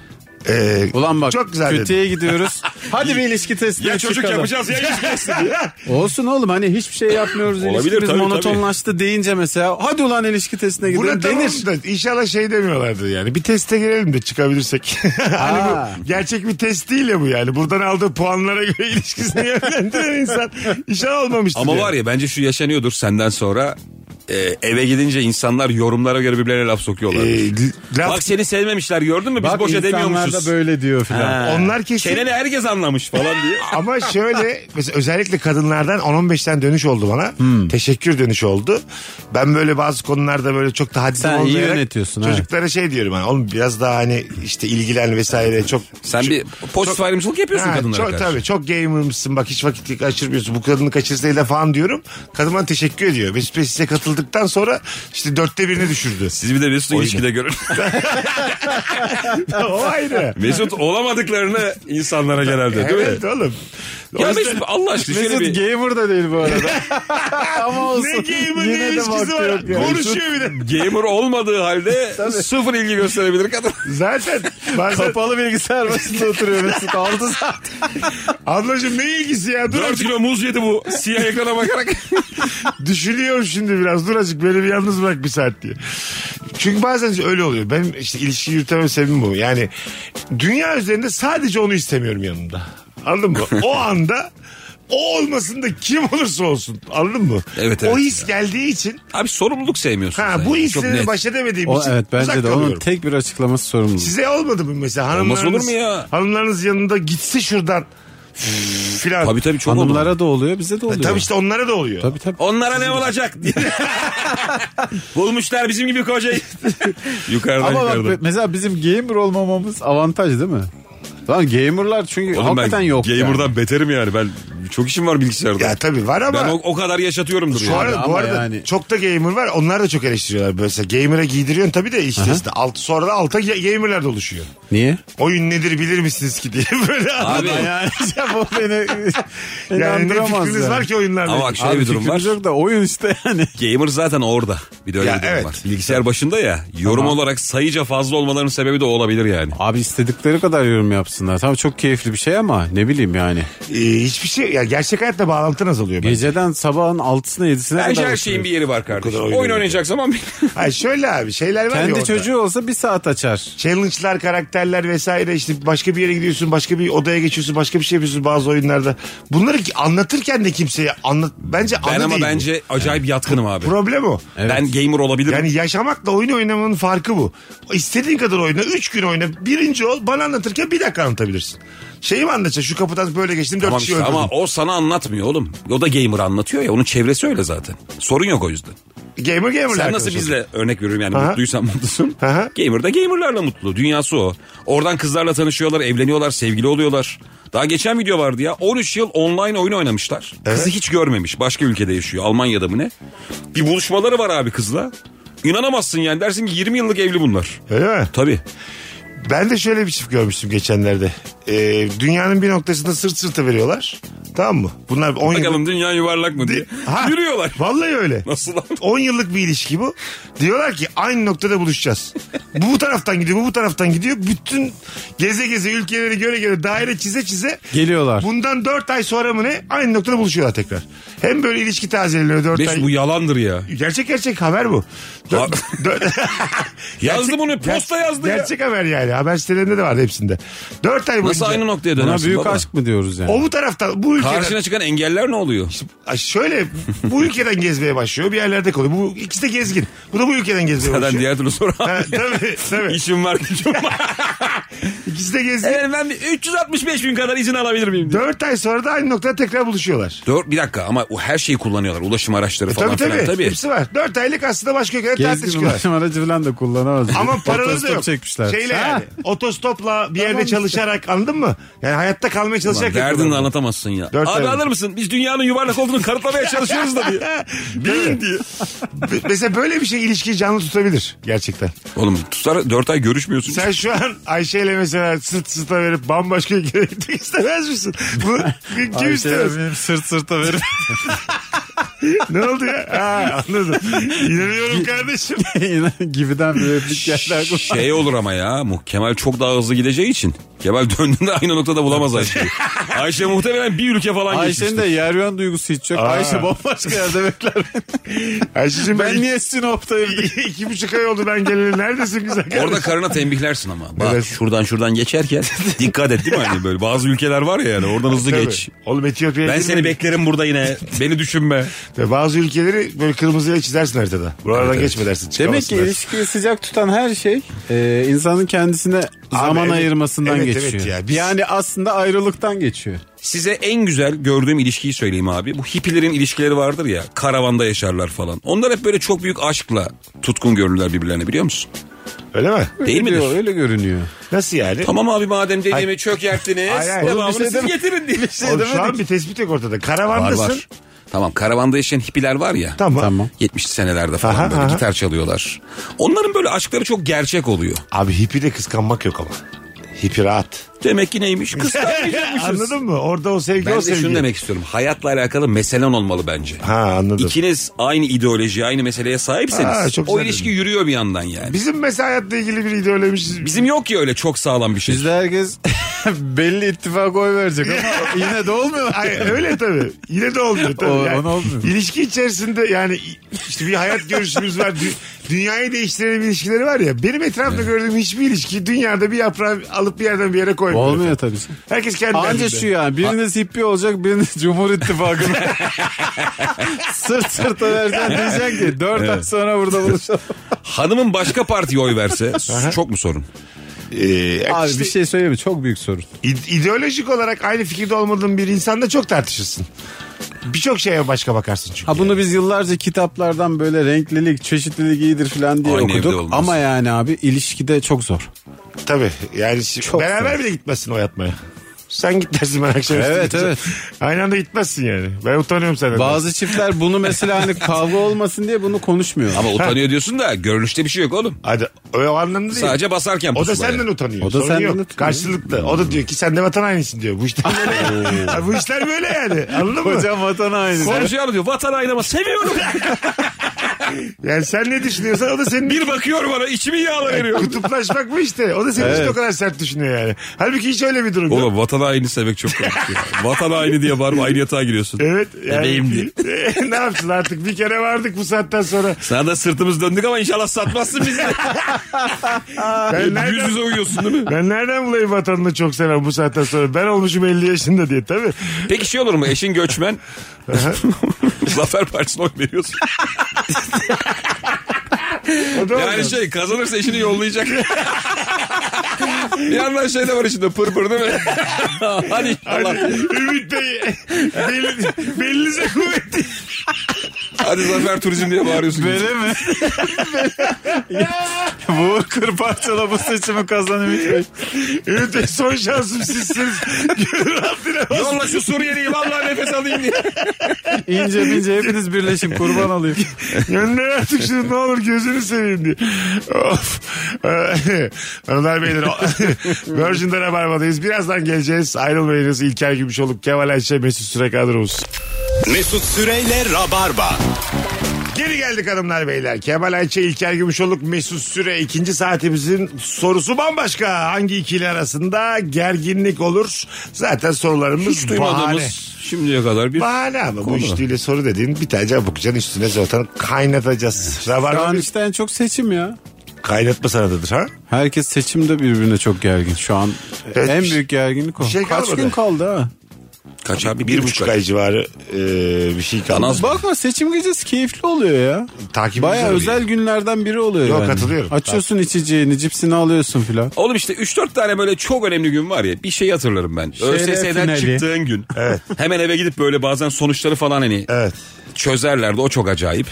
Ee, Ulan bak çok güzel kötüye gidiyoruz. Hadi bir ilişki testine ya çocuk çıkalım. yapacağız ya ilişkisi diye. Olsun oğlum hani hiçbir şey yapmıyoruz. Olabilir, İlişkimiz tabii, monotonlaştı deyince mesela hadi ulan ilişki testine gidelim Buna tamam denir. da inşallah şey demiyorlardı yani. Bir teste girelim de çıkabilirsek. hani Ha. bu gerçek bir test değil ya bu yani. Buradan aldığı puanlara göre ilişkisini yönlendiren insan. İnşallah olmamıştır. Ama yani. var ya bence şu yaşanıyordur senden sonra. E, eve gidince insanlar yorumlara göre birbirlerine laf sokuyorlar. Ee, laf- Bak seni sevmemişler gördün mü biz Bak insanlar demiyormuşuz. da böyle diyor filan. Ha. Onlar kesin- Çeneni herkes anlamış falan diye. Ama şöyle mesela özellikle kadınlardan 10-15 tane dönüş oldu bana. Hmm. Teşekkür dönüşü oldu. Ben böyle bazı konularda böyle çok da haddim Sen iyi olmayarak yönetiyorsun, Çocuklara şey diyorum hani oğlum biraz daha hani işte ilgilen vesaire çok Sen bir pozitif ayrımcılık yapıyorsun Ha, kadınlara çok, karşı. Tabii çok gamer'mışsın bak hiç vakit kaçırmıyorsun. Bu kadını kaçırsaydı falan diyorum. Kadın bana teşekkür ediyor. Mesut Bey size katıldıktan sonra işte dörtte birini düşürdü. Siz bir de Mesut'u ilişkide görün. o ayrı. Mesut olamadıklarını insanlara genelde değil evet mi? oğlum. Ya yüzden- Mesut Allah aşkına Mesut bir... gamer da değil bu arada. Ama olsun. ne gamer ne Yine de ilişkisi var. Konuşuyor bir de. Gamer olmadığı halde sıfır ilgi gösterebilir kadın. Zaten bazen Kapalı bilgisayar başında oturuyor Mesut 6 saat. ablacığım ne ilgisi ya dur 4 azıcık kilo muz yedi bu siyah ekrana bakarak. düşünüyorum şimdi biraz dur azıcık beni bir yalnız bırak bir saat diye. Çünkü bazen öyle oluyor. Benim işte ilişki yürütemem sebebim bu. Yani dünya üzerinde sadece onu istemiyorum yanımda. Anladın mı? O anda o olmasın da kim olursa olsun. Anladın mı? Evet, O evet. his geldiği için Abi sorumluluk sevmiyorsun. ha sen bu yani. Hisleri baş edemediğim O, için evet bence uzak de onun kalıyorum. tek bir açıklaması sorumluluk. Size olmadı mı mesela hanımlarınız, olur mu ya? hanımlarınız yanında gitse şuradan filan. Tabii tabii çok Hanımlara olur. da oluyor bize de oluyor. Tabii işte onlara da oluyor. Tabii tabii. Onlara ne olacak diye. Bulmuşlar bizim gibi kocayı. yukarıdan Ama bak yukarıdan. mesela bizim gamer olmamamız avantaj değil mi? Lan gamerlar çünkü Oğlum hakikaten ben yok. gamer'dan yani. beterim yani. Ben çok işim var bilgisayarda. Ya tabii var ama ben o, o kadar yaşatıyorumdur. Şu yani. arada, bu arada yani- çok da gamer var. Onlar da çok eleştiriyorlar. Mesela gamer'a giydiriyorsun tabii de işte, işte alt, sonra da alta ga- gamer'lar da oluşuyor. Niye? Oyun nedir bilir misiniz ki diye böyle Abi Yani bu beni yani ne fikriniz yani. var ki oyunlarla? Ama bak şöyle Abi bir durum var. yok da oyun işte yani. Gamer zaten orada. Bir de öyle Ya bir durum evet. var. Bilgisayar başında ya. Yorum olarak sayıca fazla olmalarının sebebi de olabilir yani. Abi istedikleri kadar yorum yapsınlar. Tamam çok keyifli bir şey ama ne bileyim yani. Ee, hiçbir şey ya gerçek hayatta bağlantın azalıyor. bence. Geceden sabahın altısına yedisine Bence kadar her şeyin bir yeri var kardeşim. kadar Oyun, oyun oynayacak zaman Hayır şöyle abi şeyler var ya Kendi orada. çocuğu olsa bir saat açar. Challenge'lar, karakterler vesaire işte başka bir yere gidiyorsun, başka bir odaya geçiyorsun, başka bir şey yapıyorsun bazı oyunlarda. Bunları ki anlatırken de kimseye anlat bence ben anı ama değil bu. bence acayip yatkınım abi. problem o. Ben gamer olabilirim. Yani yaşamakla oyun oynamanın farkı bu. İstediğin kadar oyna. Üç gün oyna. Birinci ol. Bana anlatırken bir dakika anlatabilirsin. Şeyi mi anlatacaksın? Şu kapıdan böyle geçtim. Dört Tamam kişi işte öldürdüm. ama o sana anlatmıyor oğlum. O da gamer anlatıyor ya. Onun çevresi öyle zaten. Sorun yok o yüzden. Gamer gamerler. Sen nasıl bizle örnek veriyorum yani Aha. mutluysan mutlusun. Aha. Gamer da gamerlarla mutlu. Dünyası o. Oradan kızlarla tanışıyorlar, evleniyorlar, sevgili oluyorlar. Daha geçen video vardı ya. 13 yıl online oyun oynamışlar. Kızı hiç görmemiş. Başka ülkede yaşıyor. Almanya'da mı ne? Bir buluşmaları var abi kızla. İnanamazsın yani dersin ki 20 yıllık evli bunlar. Öyle mi? Tabii. Ben de şöyle bir çift görmüştüm geçenlerde. Ee, dünyanın bir noktasında sırt sırta veriyorlar. Tamam mı? Bunlar 10 yıllık... Bakalım dünya yuvarlak mı diye. Ha, Yürüyorlar. Vallahi öyle. Nasıl lan? 10 yıllık bir ilişki bu. Diyorlar ki aynı noktada buluşacağız. bu bu taraftan gidiyor, bu bu taraftan gidiyor. Bütün geze geze ülkeleri göre göre daire çize çize. Geliyorlar. Bundan 4 ay sonra mı ne? Aynı noktada buluşuyorlar tekrar. Hem böyle ilişki tazeleniyor 4 ay. Beş bu yalandır ya. Gerçek gerçek haber bu. Yazdı bunu, posta yazdı ya. Gerçek haber yani. Haber sitelerinde de vardı hepsinde. 4 ay boyunca. Nasıl aynı noktaya Buna dönersin büyük baba? aşk mı diyoruz yani? O bu taraftan bu ülkeden Karşına çıkan engeller ne oluyor? Ay şöyle bu ülkeden gezmeye başlıyor bir yerlerde kalıyor. Bu ikisi de gezgin. Bu da bu ülkeden gezmeye Zaten başlıyor. diğer türlü soru. Ha, tabii tabii. İşim var gücüm var. İkisi de gezgin. evet ben bir 365 gün kadar izin alabilir miyim? diye. 4 ay sonra da aynı noktada tekrar buluşuyorlar. Dört, bir dakika ama o her şeyi kullanıyorlar. Ulaşım araçları falan tabii tabii. filan. Tabii. Hepsi var. 4 aylık aslında başka ülkelere tatil Gezgin çıkıyorlar. ulaşım aracı falan da kullanamaz. Ama paraları da yok. çekmişler. Şeyle Ha, yani. Otostopla bir yerde çalışarak anladın mı? Yani hayatta kalmaya çalışarak. Derdini yapıyorlar. anlatamazsın ya. Dört Abi alır mısın? Biz dünyanın yuvarlak olduğunu kanıtlamaya çalışıyoruz da diye. Bin diye. Mesela böyle bir şey ilişkiyi canlı tutabilir gerçekten. Oğlum tutar 4 ay görüşmüyorsun. Sen şu an Ayşe ile mesela sırt sırta verip bambaşka ülkeye gitmek istemez misin? Bu kim Ayşe istemez? benim sırt sırta verip Ne oldu ya? Ha, anladım. İnanıyorum kardeşim. gibiden bir replik geldi aklıma. Şey olur ama ya Kemal çok daha hızlı gideceği için. Kemal döndüğünde aynı noktada bulamaz Ayşe'yi. Ayşe muhtemelen bir ülke falan Ayşe'nin geçmiştir. de yer yön duygusu hiç yok. Aa. Ayşe bambaşka yerde bekler. Ayşe'cim ben, Ben niye Sinop'tayım? iki, iki buçuk ay oldu ben geleli. Neredesin güzel kardeşim? Orada karına tembihlersin ama. Bak Evet. şuradan şuradan geçerken dikkat et değil mi? Hani böyle bazı ülkeler var ya yani oradan hızlı Tabii. geç. Oğlum Etiyopya'ya Ben seni girmedim. beklerim burada yine. Beni düşünme. Ve bazı ülkeleri böyle kırmızıya çizersin haritada. Buralardan geçme dersin. Demek ki dersin. ilişkiyi sıcak tutan her şey e, insanın kendisine zaman evet. ayırmasından Evet, geçiyor. evet ya. Biz- Yani aslında ayrılıktan geçiyor. Size en güzel gördüğüm ilişkiyi söyleyeyim abi. Bu hippilerin ilişkileri vardır ya. Karavanda yaşarlar falan. Onlar hep böyle çok büyük aşkla tutkun görürler birbirlerine biliyor musun? Öyle mi? Değil öyle midir? diyor, öyle görünüyor. Nasıl yani? Tamam abi madem dediğimi çökerttiniz. Hayır, hayır. Devamını Oğlum bir şey siz getirin diye. Oğlum, şu an bir tespit yok ortada. Var Karavandasın. var. Tamam karavanda yaşayan hippiler var ya. Tamam. Tamam. 70'li senelerde falan Aha, böyle aha. gitar çalıyorlar. Onların böyle aşkları çok gerçek oluyor. Abi hippi de kıskanmak yok ama. Hippi rahat. Demek ki neymiş? Kıskanmayacakmışız. Anladın mı? Orada o sevgi Ben o de sevgi. şunu demek istiyorum. Hayatla alakalı meselen olmalı bence. Ha anladım. İkiniz aynı ideoloji, aynı meseleye sahipseniz Ha, çok o güzel ilişki yürüyor bir yandan yani. Bizim mesela hayatla ilgili bir ideolojimiz. Bizim yok ki öyle çok sağlam bir şey. Bizde herkes belli ittifak oy verecek ama yine de olmuyor. Ay, öyle tabii. Yine de olmuyor tabii. O- Yani ona olmuyor. İlişki içerisinde yani işte bir hayat görüşümüz var. Dü- dünyayı değiştiren ilişkileri var ya. Benim etrafımda gördüğüm hiçbir ilişki dünyada bir yaprağı alıp bir yerden bir yere koymuyor. Olmuyor tabii. Herkes kendi Anca şu yani biriniz hippi olacak biriniz Cumhur İttifakı'nı sırt sırta vereceksin diyeceksin ki dört ay sonra burada buluşalım. Hanımın başka partiye oy verse çok mu sorun? Ee, Abi işte bir şey söyleyeyim mi? Çok büyük sorun. ide- ideolojik olarak aynı fikirde olmadığın bir insanda çok tartışırsın. Birçok şeye başka bakarsın çünkü. Ha bunu biz yıllarca kitaplardan böyle renklilik, çeşitlilik iyidir falan diye Aynı okuduk. Ama yani abi ilişkide çok zor. Tabii. Yani Çok beraber zor. bile gitmezsin o yatmaya. Sen git dersin ben akşam Evet, evet. Aynı anda gitmezsin yani. Ben utanıyorum senden. Bazı çiftler bunu mesela hani kavga olmasın diye bunu konuşmuyor. Ama utanıyor diyorsun da görünüşte bir şey yok oğlum. Hadi o anlamda değil. Sadece basarken O da pusula senden yani. utanıyor. O da Sorun senden yok. utanıyor. Karşılıklı. O da diyor ki sen de vatan hainisin diyor. Bu işler böyle. Ha, bu işler böyle yani. Anladın mı? Hocam vatan aynı. Konuşuyor diyor vatan aynama seviyorum. Yani sen ne düşünüyorsan o da senin bir bakıyor bana içimi yağla veriyor. kutuplaşmak mı işte? O da senin için Evet. o kadar sert düşünüyor yani. Halbuki hiç öyle bir durum yok. Oğlum vatan haini sevmek çok komik. vatan haini diye bağırma aynı yatağa giriyorsun. Evet. Yani, Bebeğim diye. ne yapsın artık bir kere vardık bu saatten sonra. Sana da sırtımız döndük ama inşallah satmazsın bizi. Ben Yüz nereden, yüze uyuyorsun değil mi? ben nereden bulayım vatanını çok seven bu saatten sonra? Ben olmuşum 50 yaşında diye tabii. Peki şey olur mu eşin göçmen? Zafer Partisi'ne oy veriyorsun. Yani şey kazanırsa eşini yollayacak. bir yandan şey de var içinde pır pır değil mi? Hadi Hadi Allah. Ümit Bey belli, belinize kuvvetli. Hadi Zafer Turizm diye bağırıyorsun. Böyle mi? Vur kır parçala bu seçimi kazan Ümit Bey. Ümit Bey son şansım sizsiniz. Gönül. Yolla şu Suriyeli'yi vallahi nefes alayım diye. İnce bince hepiniz birleşin kurban olayım. Gönder artık şunu ne olur gözünü seveyim diye. Of. Ee, Hanımlar beyler Virgin'de Rabarba'dayız. Birazdan geleceğiz. Ayrılmayınız. İlker Gümüşoluk, Kemal Ayşe, Mesut Süre kadromuz. Mesut Süreyle Rabarba. Geri geldik hanımlar beyler. Kemal Ayçe, İlker Gümüşoluk, Mesut Süre. ikinci saatimizin sorusu bambaşka. Hangi ikili arasında gerginlik olur? Zaten sorularımız Hiç duymadığımız bahane. şimdiye kadar bir Bahane ama bu Konu. üçlüyle soru dediğin bir tane abukacaksın üstüne zaten kaynatacağız. Rabarba bir işte en çok seçim ya. kaynatma sanatıdır ha? Herkes seçimde birbirine çok gergin. Şu an Evet, en bir- büyük gerginlik o. şey Kaç kalmadı. gün kaldı ha? Kaç abi Bir buçuk ay civarı e, bir şey kaldı. Az- Bakma seçim gecesi keyifli oluyor ya. Takip Baya özel günlerden biri oluyor Yok, yani. katılıyorum. Açıyorsun içeceğini, cipsini alıyorsun filan. Oğlum işte 3-4 tane böyle çok önemli gün var ya bir şey hatırlarım ben. ÖSS'den finali. çıktığın gün. Hemen eve gidip böyle bazen sonuçları falan hani Evet. çözerlerdi o çok acayip.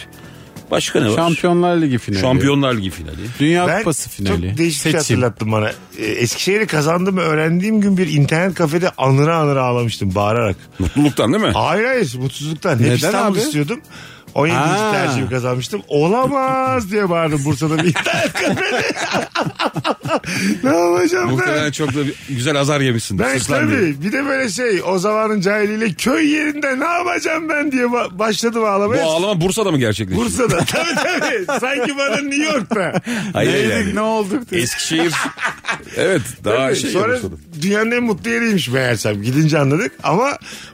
Başka ne var? Şampiyonlar Ligi finali. Şampiyonlar Ligi finali. Dünya Ben Kupası finali. çok değişik şey Seçim. hatırlattın bana. Ee, Eskişehir'i kazandığımı öğrendiğim gün bir internet kafede anıra anıra ağlamıştım bağırarak. Mutluluktan değil mi? Hayır hayır mutsuzluktan. Hep Neden İstanbul abi? istiyordum. 17. Ha. tercihimi kazanmıştım. Olamaz diye bağırdım Bursa'da bir internet kafede. ne yapacağım ben? Muhtemelen çok da bir- güzel azar yemişsindir. Ben Sıslan diye. tabii bir de böyle şey o zamanın cahiliyle köy yerinde ne yapacağım ben diye ba- başladım Bu ağlamaya. ağlama Bursa'da mı gerçekleşti? Bursa'da tabii tabii sanki bana New York'ta. Hayır, Neydik yani. ne olduk diye. Eskişehir. evet daha Tabii, şey Sonra Bursa'da. dünyanın en mutlu yeriymiş meğersem. Gidince anladık ama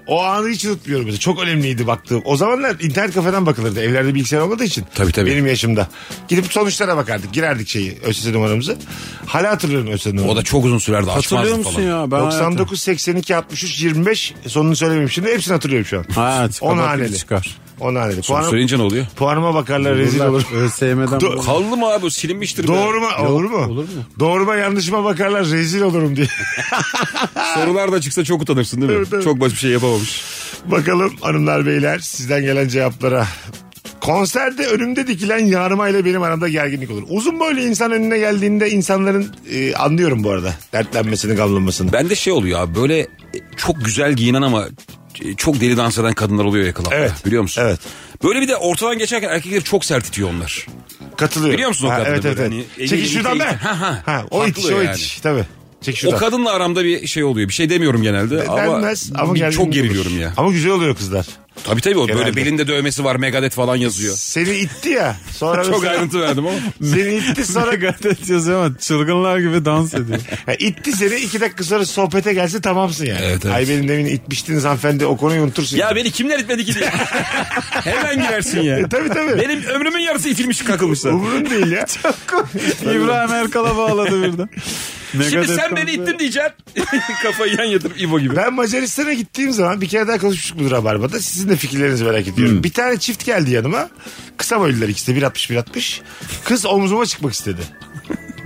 o anı hiç unutmuyorum. Çok önemliydi baktığım. O zamanlar internet kafeden bakılırdı. Evlerde bilgisayar olmadığı için. Tabii, tabii. Benim yaşımda. Gidip sonuçlara bakardık. Girerdik şeyi ÖSS numaramızı. Hala hatırlıyorum ÖSS numaramı. O da çok uzun sürerdi Hatırlıyor açmazdı musun falan. ya? Ben 99, 82, 62, 25 sonunu söylemeyeyim şimdi. Hepsini hatırlıyorum şu an. Ha, On kabak haneli. gibi çıkar. On haneli. Sonra Puanım, söyleyince ne oluyor? puanıma bakarlar rezil olur. ÖSYM'den Do- Kaldı mı abi o silinmiştir. Doğru mu? olur mu? olur mu? Doğru mu yanlışıma bakarlar rezil olurum diye. Sorular da çıksa çok utanırsın değil mi? Evet, evet. Çok basit bir şey yapamamış. Bakalım hanımlar beyler sizden gelen cevaplara. Konserde önümde dikilen yarmayla benim aramda gerginlik olur. Uzun boylu insan önüne geldiğinde insanların e, anlıyorum bu arada dertlenmesini, gamlanmasını. Bende şey oluyor abi böyle çok güzel giyinen ama çok deli dans eden kadınlar oluyor ya klapta. Evet. Biliyor musun? Evet. Böyle bir de ortadan geçerken erkekleri çok sert itiyor onlar. Katılıyorum. Biliyor musun o Ha, kadını Evet evet. böyle evet. hani Çekil şuradan be. ite- Ha, ha. o itiş o yani. itiş tabii. Çekil O şuradan. kadınla aramda bir şey oluyor. Bir şey demiyorum genelde ama, Denmez ama gerginlik çok geriliyorum ya. Ama güzel oluyor kızlar. Tabii tabii o Genelde. böyle belinde dövmesi var Megadeth falan yazıyor. Seni itti ya. Sonra Çok mesela- ayrıntı verdim ama. Seni itti sonra Megadeth yazıyor ama çılgınlar gibi dans ediyor. Ha, itti seni iki dakika sonra sohbete gelse tamamsın yani. Evet, evet. Ay benim demin itmiştiniz hanımefendi o konuyu unutursun. Ya beni kimler itmedi ki diye. Hemen girersin ya. E, tabii tabii. Benim ömrümün yarısı itilmiş kakılmışlar. Umurun değil ya. İbrahim Erkal'a bağladı birden. Şimdi sen beni ittin diyeceksin. Kafayı yan yatırıp İbo gibi. Ben Macaristan'a gittiğim zaman bir kere daha konuşmuştuk bu Rabarba'da. Sizin de fikirlerinizi merak ediyorum. Bir tane çift geldi yanıma. Kısa boylular ikisi de 1.60 1.60. Kız omzuma çıkmak istedi.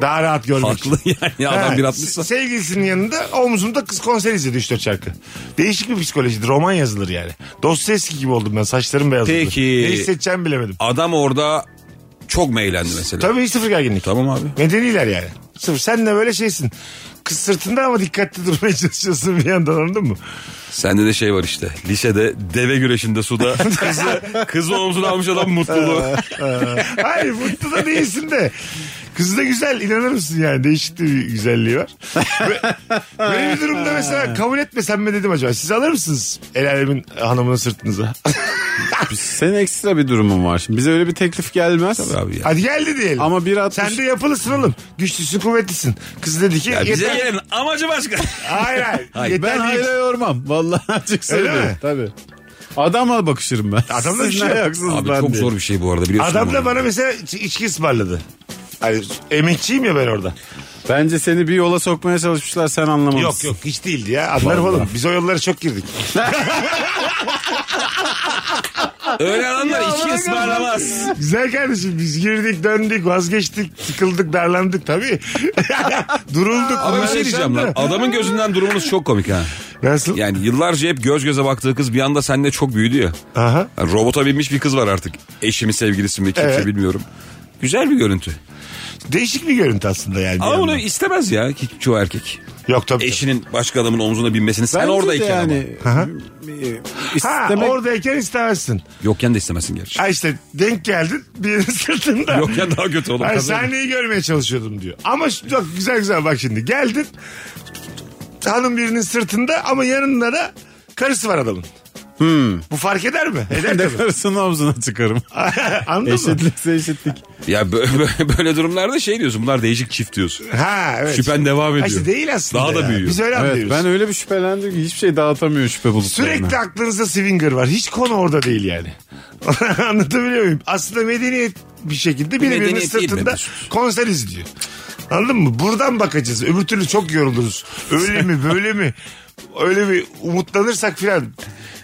Daha rahat görmek. Haklı yani adam bir atmışsa. Sevgilisinin yanında omzumda kız konser izledi 3-4 şarkı. Değişik bir psikolojidir. Roman yazılır yani. Dostoyevski gibi oldum ben. Saçlarım beyazladı. Peki. Ne hissedeceğimi bilemedim. Adam orada çok meylendi mesela. Tabii hiç sıfır gerginlik. Tamam abi. Medeniler yani. Sıfır. Sen de böyle şeysin. Kız sırtında ama dikkatli durmaya çalışıyorsun bir yandan anladın mı? Sende de şey var işte. Lisede deve güreşinde suda kızı, kızı omzuna almış adam mutluluğu. Hayır mutlu da değilsin de. Kız da güzel inanır mısın yani değişik de bir güzelliği var. Ve- Böyle bir durumda mesela kabul etmesem mi dedim acaba. Siz alır mısınız el alemin hanımını sırtınıza? Senin ekstra bir durumun var. Şimdi bize öyle bir teklif gelmez. abi ya. Hadi geldi diyelim. Ama 1.60 Sen de yapılısın oğlum. Güçlüsün kuvvetlisin. Kız dedi ki Ya bize yeter. gelin amacı başka. Hayır hayır. Hayır, Yeter Ben değil. hayra yormam. Vallahi açık söylüyorum. mi? Tabii. Adamla bakışırım ben. Adamla bir Siz şey ne yok. ayaksınız Abi ben çok diye. zor bir şey bu arada biliyorsun. Adam da bana mesela iç- içki ısmarladı. Hani emekçiyim ya ben orada. Bence seni bir yola sokmaya çalışmışlar sen anlamamışsın. Yok yok hiç değildi ya. Anlarım oğlum. Biz o yollara çok girdik. Öyle adamlar içki ısmarlamaz. Güzel kardeşim biz girdik döndük vazgeçtik sıkıldık darlandık tabii. Durulduk. Ama bir şey diyeceğim lan. Adamın gözünden durumunuz çok komik ha. Nasıl? Yani yıllarca hep göz göze baktığı kız bir anda seninle çok büyüdü ya. Aha. Yani robota binmiş bir kız var artık. Eşi mi sevgilisi mi kimse Evet. bilmiyorum. Güzel bir görüntü. Değişik bir görüntü aslında yani. Ama bunu yandan. istemez ya hiç çoğu erkek. Yok tabii. Eşinin başka adamın omzuna binmesini sen Bence de oradayken yani Aha. e, Ha istemek oradayken istemezsin. ama. Yokken de istemezsin gerçi. Ha işte denk geldin birinin sırtında. Yokken daha kötü oğlum. Hayır, sahneyi görmeye çalışıyordum diyor. Ama şu- çok güzel güzel bak şimdi. Geldin hanım birinin sırtında ama yanında da karısı var adamın. Bu fark eder mi? Eder Hmm. de karısının omzuna çıkarım. Anladın mı? Eşitlikse eşitlik. Ya bö- bö- böyle durumlarda şey diyorsun bunlar değişik çift diyorsun. Ha evet. Şüphen devam ediyor. işte değil aslında. Daha da ya. büyüyor. Biz öyle Evet anlıyoruz. ben öyle bir şüphelendim ki hiçbir şey dağıtamıyor şüphe bulutlarına. Sürekli aklınızda swinger var. Hiç konu orada değil yani. Anlatabiliyor muyum? Aslında medeniyet bir şekilde birbirinin sırtında konser izliyor. Anladın mı? Buradan bakacağız. Öbür türlü çok yoruluruz. Öyle mi böyle mi? Öyle bir umutlanırsak filan.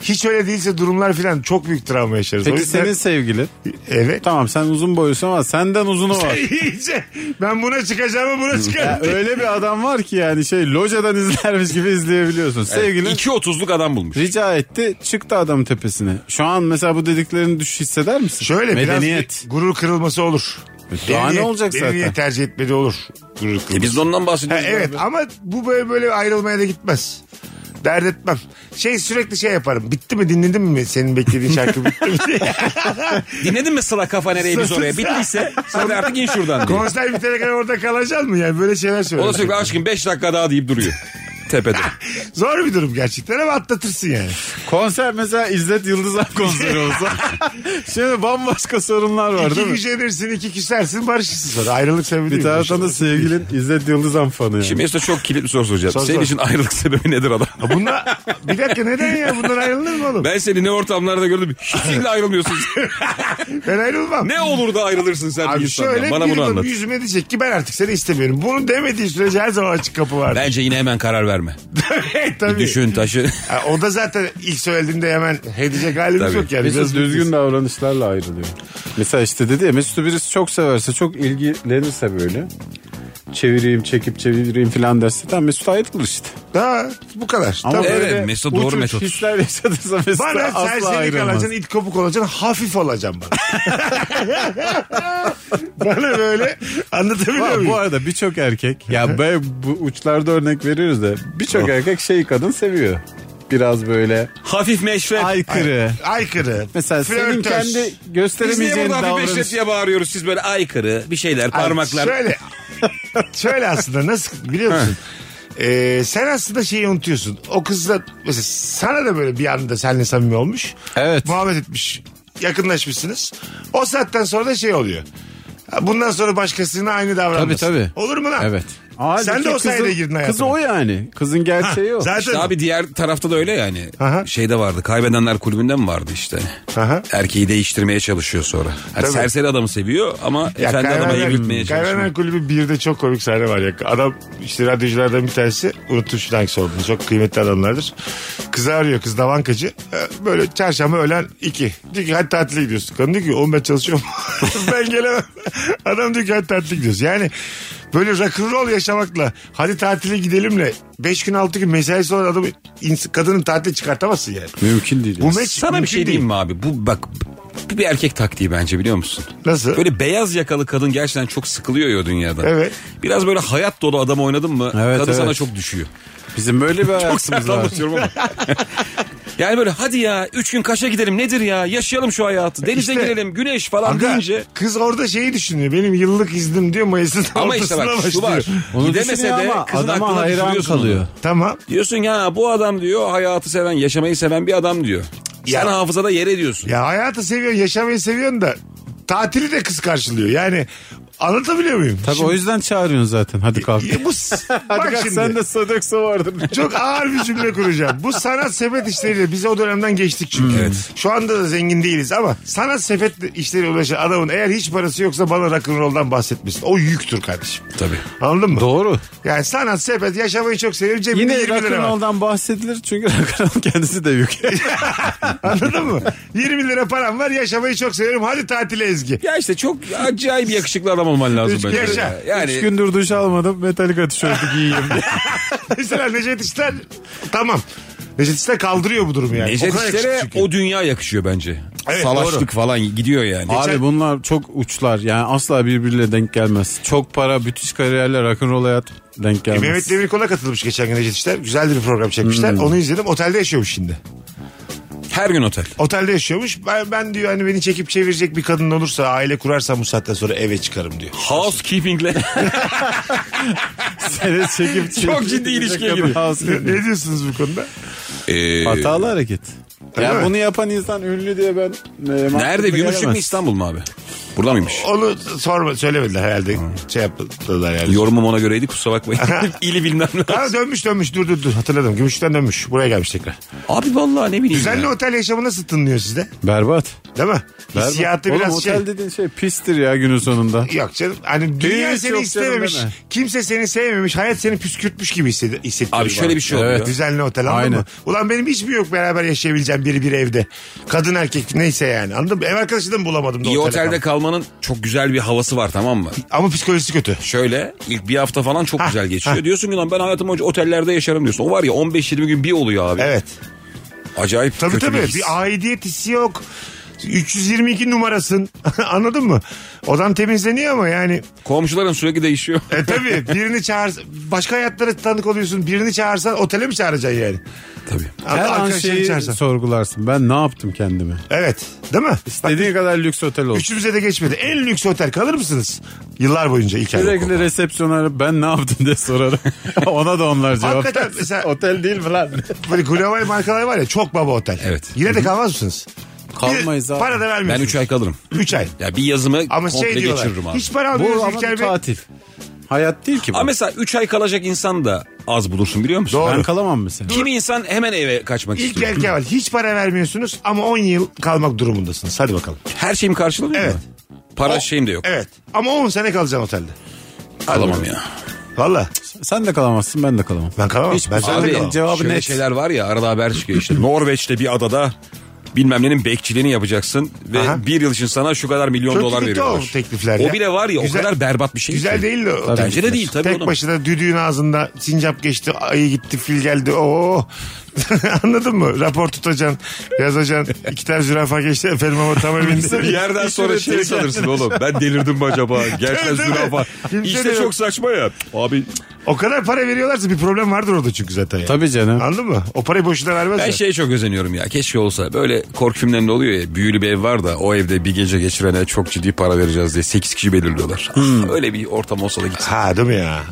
Hiç öyle değilse durumlar filan çok büyük travma yaşarız. O Peki yüzden- senin sevgilin? Evet. Tamam sen uzun boylusun ama senden uzunu var. İyice. Ben buna çıkacağım buna Ya çıkarım. öyle bir adam var ki yani şey locadan izlermiş gibi izleyebiliyorsun. Sevgilin İki otuzluk adam bulmuş. rica etti çıktı adam tepesine. Şu an mesela bu dediklerini düş hisseder misin? Şöyle Medeniyet. biraz bir gurur kırılması olur. Daha Beni ne olacak beni zaten? niye tercih etmedi olur. Gurur kırılması. E biz de ondan Ha, bahsediyoruz. evet abi. ama bu böyle böyle ayrılmaya da gitmez. Dert etmem. Şey sürekli şey yaparım. Bitti mi dinledin mi senin beklediğin şarkı bitti mi diye. Dinledin mi sıla kafa nereye biz oraya? Bittiyse de artık in şuradan diye. Konser bitene kadar orada kalacaksın mı? Yani böyle şeyler O söylüyor. da sürekli aşkım 5 dakika daha deyip duruyor. Tepede. Zor bir durum gerçekten ama atlatırsın yani. Konser mesela İzzet Yıldızan konseri olsa. Şimdi bambaşka sorunlar var iki değil mi? gücenirsin, iki küsersin, barışırsın sonra. Ayrılık sebebi Bir değil. taraftan da sevgilin İzzet Yıldızan fanı yani. Şimdi Mesut'a çok kilit bir soru soracağım. Sor, Senin sor. için ayrılık sebebi nedir adam? Ha Bunlar, bir dakika neden ya? Bundan ayrılır mı oğlum? Ben, Ben seni ne ortamlarda gördüm. Hiçbirle ayrılmıyorsun. ayrılmam. ne olur da ayrılırsın sen bir Abi insandan? şöyle Bana bir bunu yılda anlat. yüzüme diyecek ki ben artık seni istemiyorum. Bunu demediği sürece her zaman açık kapı var. Bence yine hemen karar verme. Tabii. Düşün taşı. Ha, o da zaten ilk söylediğinde hemen he diyecek halimiz Tabii. yok yani. Mesut Biraz düzgün davranışlarla ayrılıyor. Mesela işte dedi ya Mesut'u birisi çok severse çok ilgilenirse böyle çevireyim çekip çevireyim falan derse tamam Mesut ayrılır işte. Ha, bu kadar. Ama Tabii. Evet, Mesut doğru uç uç metot. hisler yaşadıysa Mesut Bana asla serseri ayrılmaz. kalacaksın, it kopuk olacaksın, hafif olacaksın bana. bana böyle anlatabiliyor Var, muyum? bu arada birçok erkek ya böyle bu uçlarda örnek veriyoruz da birçok erkek şey kadın seviyor. Biraz böyle Hafif meşrep. aykırı. Aykırı. Mesela senin flörtöz. kendi Biz niye gösteremeyeceğin burada hafif meşrep davranış. diye bağırıyoruz? Siz böyle aykırı bir şeyler Ay, parmaklar. Şöyle, şöyle aslında nasıl biliyor musun? Ee, sen aslında şeyi unutuyorsun. O kızla mesela sana da böyle bir anda seninle samimi olmuş. Evet. Muhabbet etmiş. Yakınlaşmışsınız. O saatten sonra da şey oluyor. Bundan sonra başkasına aynı davranmasın. Tabii, tabii. Olur mu lan? Evet. Halbuki Sen de o kızın- sayede girdin hayatına. Kızı o yani. Kızın gerçeği o. Zaten İşte abi diğer tarafta da öyle yani. Aha. Şeyde vardı. Kaybedenler kulübünde mi vardı işte? Aha. Erkeği değiştirmeye çalışıyor sonra. Yani Tabii. serseri adamı seviyor ama efendi adama Kaybedenler- çalışıyor. Kaybedenler Kulübü birde çok komik sahne var ya. Adam işte radyoculardan bir tanesi unuttum şu hangisi olduğunu. Çok kıymetli adamlardır. Kızı arıyor kız da bankacı. Ee, Böyle çarşamba öğlen iki. Diyor ki hadi tatile gidiyorsun. Kadın diyor ki oğlum ben çalışıyorum. ben gelemem. Adam diyor ki hadi tatile gidiyoruz. Yani böyle rock'n'roll yaşamakla hadi tatile gidelimle 5 gün 6 gün mesaisi olan adamı ins- kadının tatile çıkartamazsın yani. Mümkün değil. Bu meç Sana bir mümkün şey değil. diyeyim mi abi? Bu bak bir erkek taktiği bence biliyor musun? Nasıl? Böyle beyaz yakalı kadın gerçekten çok sıkılıyor ya dünyada. Evet. Biraz böyle hayat dolu adam oynadın mı Evet, kadın evet. sana çok düşüyor. Bizim böyle bir Çok hayatımız var. anlatıyorum ama. yani böyle hadi ya üç gün Kaş'a gidelim nedir ya yaşayalım şu hayatı denize İşte- girelim güneş falan Aga, deyince. kız orada şeyi düşünüyor. Benim yıllık iznim diyor Mayıs'ın Ama işte ortasına bak şu var. başlıyor. Onu Gidemese düşünüyor de ama kızın adama aklına hayran düşürüyorsun kalıyor. onu. Tamam. Diyorsun ya bu adam diyor hayatı seven yaşamayı seven bir adam diyor. Sen Ya- hafızada yer ediyorsun. Ya hayatı seviyorsun, yaşamayı seviyorsun da tatili de kız karşılıyor. Yani anlatabiliyor muyum? Tabii Şimdi- o yüzden çağırıyorsun zaten. Hadi kalk. Ya bu Hadi bak kalk şimdi. sen de sadaksa vardır. Çok ağır bir cümle kuracağım. Bu sanat sepet işleriyle biz o dönemden geçtik çünkü. Evet. Şu anda da zengin değiliz ama sanat sepet işleriyle uğraşan adamın eğer hiç parası yoksa bana rock'n'roll'dan bahsetmesin. O yüktür kardeşim. Tabii. Anladın mı? Doğru. Yani sanat sepet yaşamayı çok seviyorum. Cebimde Yine 20 lira var. bahsedilir çünkü rock'n'roll kendisi de yük. Anladın mı? 20 lira param var yaşamayı çok seviyorum. Hadi tatile Ezgi. Ya işte çok acayip yakışıklı adam olman lazım Üç bence. yaşa. Ya. Yani Üç gündür duş almadım Metallica tişörtü giyeyim diye. Mesela Necdet İşler tamam. Necdet İşler kaldırıyor bu durumu yani. Necdet O kadar İşler'e çünkü. o dünya yakışıyor bence. Evet, Salaşlık doğru. falan gidiyor yani. Abi bunlar çok uçlar. Yani asla birbiriyle denk gelmez. Çok para, müthiş kariyerler, rock'n'roll hayat denk gelmez. Mehmet Demirkol'a katılmış geçen gün Necdet İşler. Güzel bir program çekmişler. Onu izledim. Otelde yaşıyormuş şimdi. Her gün otel. Otelde yaşıyormuş. Ben, ben diyor hani beni çekip çevirecek bir kadın olursa aile kurarsam bu saatten sonra eve çıkarım diyor. Housekeeping'le. Seni çekip Çok ciddi ilişkiye giriyor. ne, ne diyorsunuz bu konuda? Ee, Hatalı hareket. Öyle ya mi? bunu yapan insan ünlü diye ben... e, nerede? Gümüşlük mü. İstanbul mu abi? Burada mıymış? Onu sorma söylemediler herhalde. Şey yaptılar yani. Yorumum ona göreydi kusura bakmayın. İli bilmem ne. Ha, dönmüş dönmüş dur dur dur hatırladım. Gümüşten dönmüş. Buraya gelmiş tekrar. Abi vallahi ne bileyim Düzenli ya. otel yaşamı nasıl tınlıyor sizde? Berbat. Değil mi? Berbat. Hissiyatı Oğlum biraz otel şey. dediğin şey pistir ya günün sonunda. Yok canım. Hani dünya Hiç seni canım istememiş. Kimse seni sevmemiş. Hayat seni püskürtmüş gibi hissettiriyor. Abi şöyle bana. bir şey oluyor. Evet. Düzenli otel anladın Aynen. mı? Ulan benim hiç mi yok beraber yaşayabileceğim biri bir evde? Kadın erkek neyse yani anladın mı? Ev arkadaşı da mı bulamadım da İyi otele otelde kaldım. Kalmanın çok güzel bir havası var tamam mı? Ama psikolojisi kötü. Şöyle ilk bir hafta falan çok Ha, güzel geçiyor. ha. Diyorsun ki lan ben hayatım boyunca otellerde yaşarım diyorsun. O var ya 15-20 gün bir oluyor abi. Evet. Acayip Tabii kötü tabii. bir his. Bir aidiyet hissi yok. 322 numarasın. Anladın mı? Odan temizleniyor ama yani. Komşuların sürekli değişiyor. E tabii birini çağır başka hayatlara tanık oluyorsun. Birini çağırsan otele mi çağıracaksın yani? Tabii. Her an Arkadaşlarını şeyi çağırsan. sorgularsın. Ben ne yaptım kendime? Evet. Değil mi? İstediğin kadar lüks otel olsun. Üçümüze de geçmedi. En lüks otel kalır mısınız? Yıllar boyunca ilk ay. Sürekli resepsiyona ben ne yaptım diye sorarım. Ona da onlar cevap Hakikaten versin. mesela- Otel değil mi lan? Böyle global markalar var ya çok baba otel. Evet. Yine de kalmaz mısınız? Kalmayız abi. Para da Ben vermiyorsunuz. 3 ay kalırım. 3 ay. Ya bir yazımı Ama komple şey diyorlar. geçiririm abi. Hiç para Bu almıyoruz ama İlker bir Bey. tatil. Hayat değil ki bu. Ama mesela 3 ay kalacak insan da az bulursun biliyor musun? Doğru. ben kalamam mesela. Kimi insan hemen eve kaçmak İlk istiyor. erkeğe var. Hiç para vermiyorsunuz ama 10 yıl kalmak durumundasınız. Hadi bakalım. Her şeyim karşılanıyor Evet. mu? Para şeyim de yok. Evet. Ama 10 sene kalacaksın otelde. Kalamam ya. Valla. Sen de kalamazsın ben de kalamam. Ben kalamam. Hiç ben sen de abi- kalamam. Cevabı şöyle net. şeyler var ya arada haber çıkıyor işte. Norveç'te bir adada bilmem nenin bekçiliğini yapacaksın ve Aha. bir yıl için sana şu kadar milyon Çok dolar veriyorlar. o teklifler O ya. bile var ya Güzel- o kadar berbat bir şey Güzel ki. değil de. o Bence de değil tabii Tek oğlum. başına düdüğün ağzında sincap geçti, ayı gitti, fil geldi. Oo. Anladın mı? Rapor tutacaksın, yazacaksın. İki tane zürafa geçti efendim ama tam evinde. Bir yerden sonra şey sanırsın oğlum. Ben delirdim mi acaba? Gerçekten zürafa. İşte çok saçma ya. Abi O kadar para veriyorlarsa bir problem vardır orada çünkü zaten. Yani. Tabii canım. Anladın mı? O parayı boşuna vermezler. ben şeye çok özeniyorum ya. Keşke olsa. Böyle korku filmlerinde oluyor ya. Büyülü bir ev var da o evde bir gece geçirene çok ciddi para vereceğiz diye 8 kişi belirliyorlar. Ah, Öyle bir ortam olsa da gitsin. Ha değil mi ya?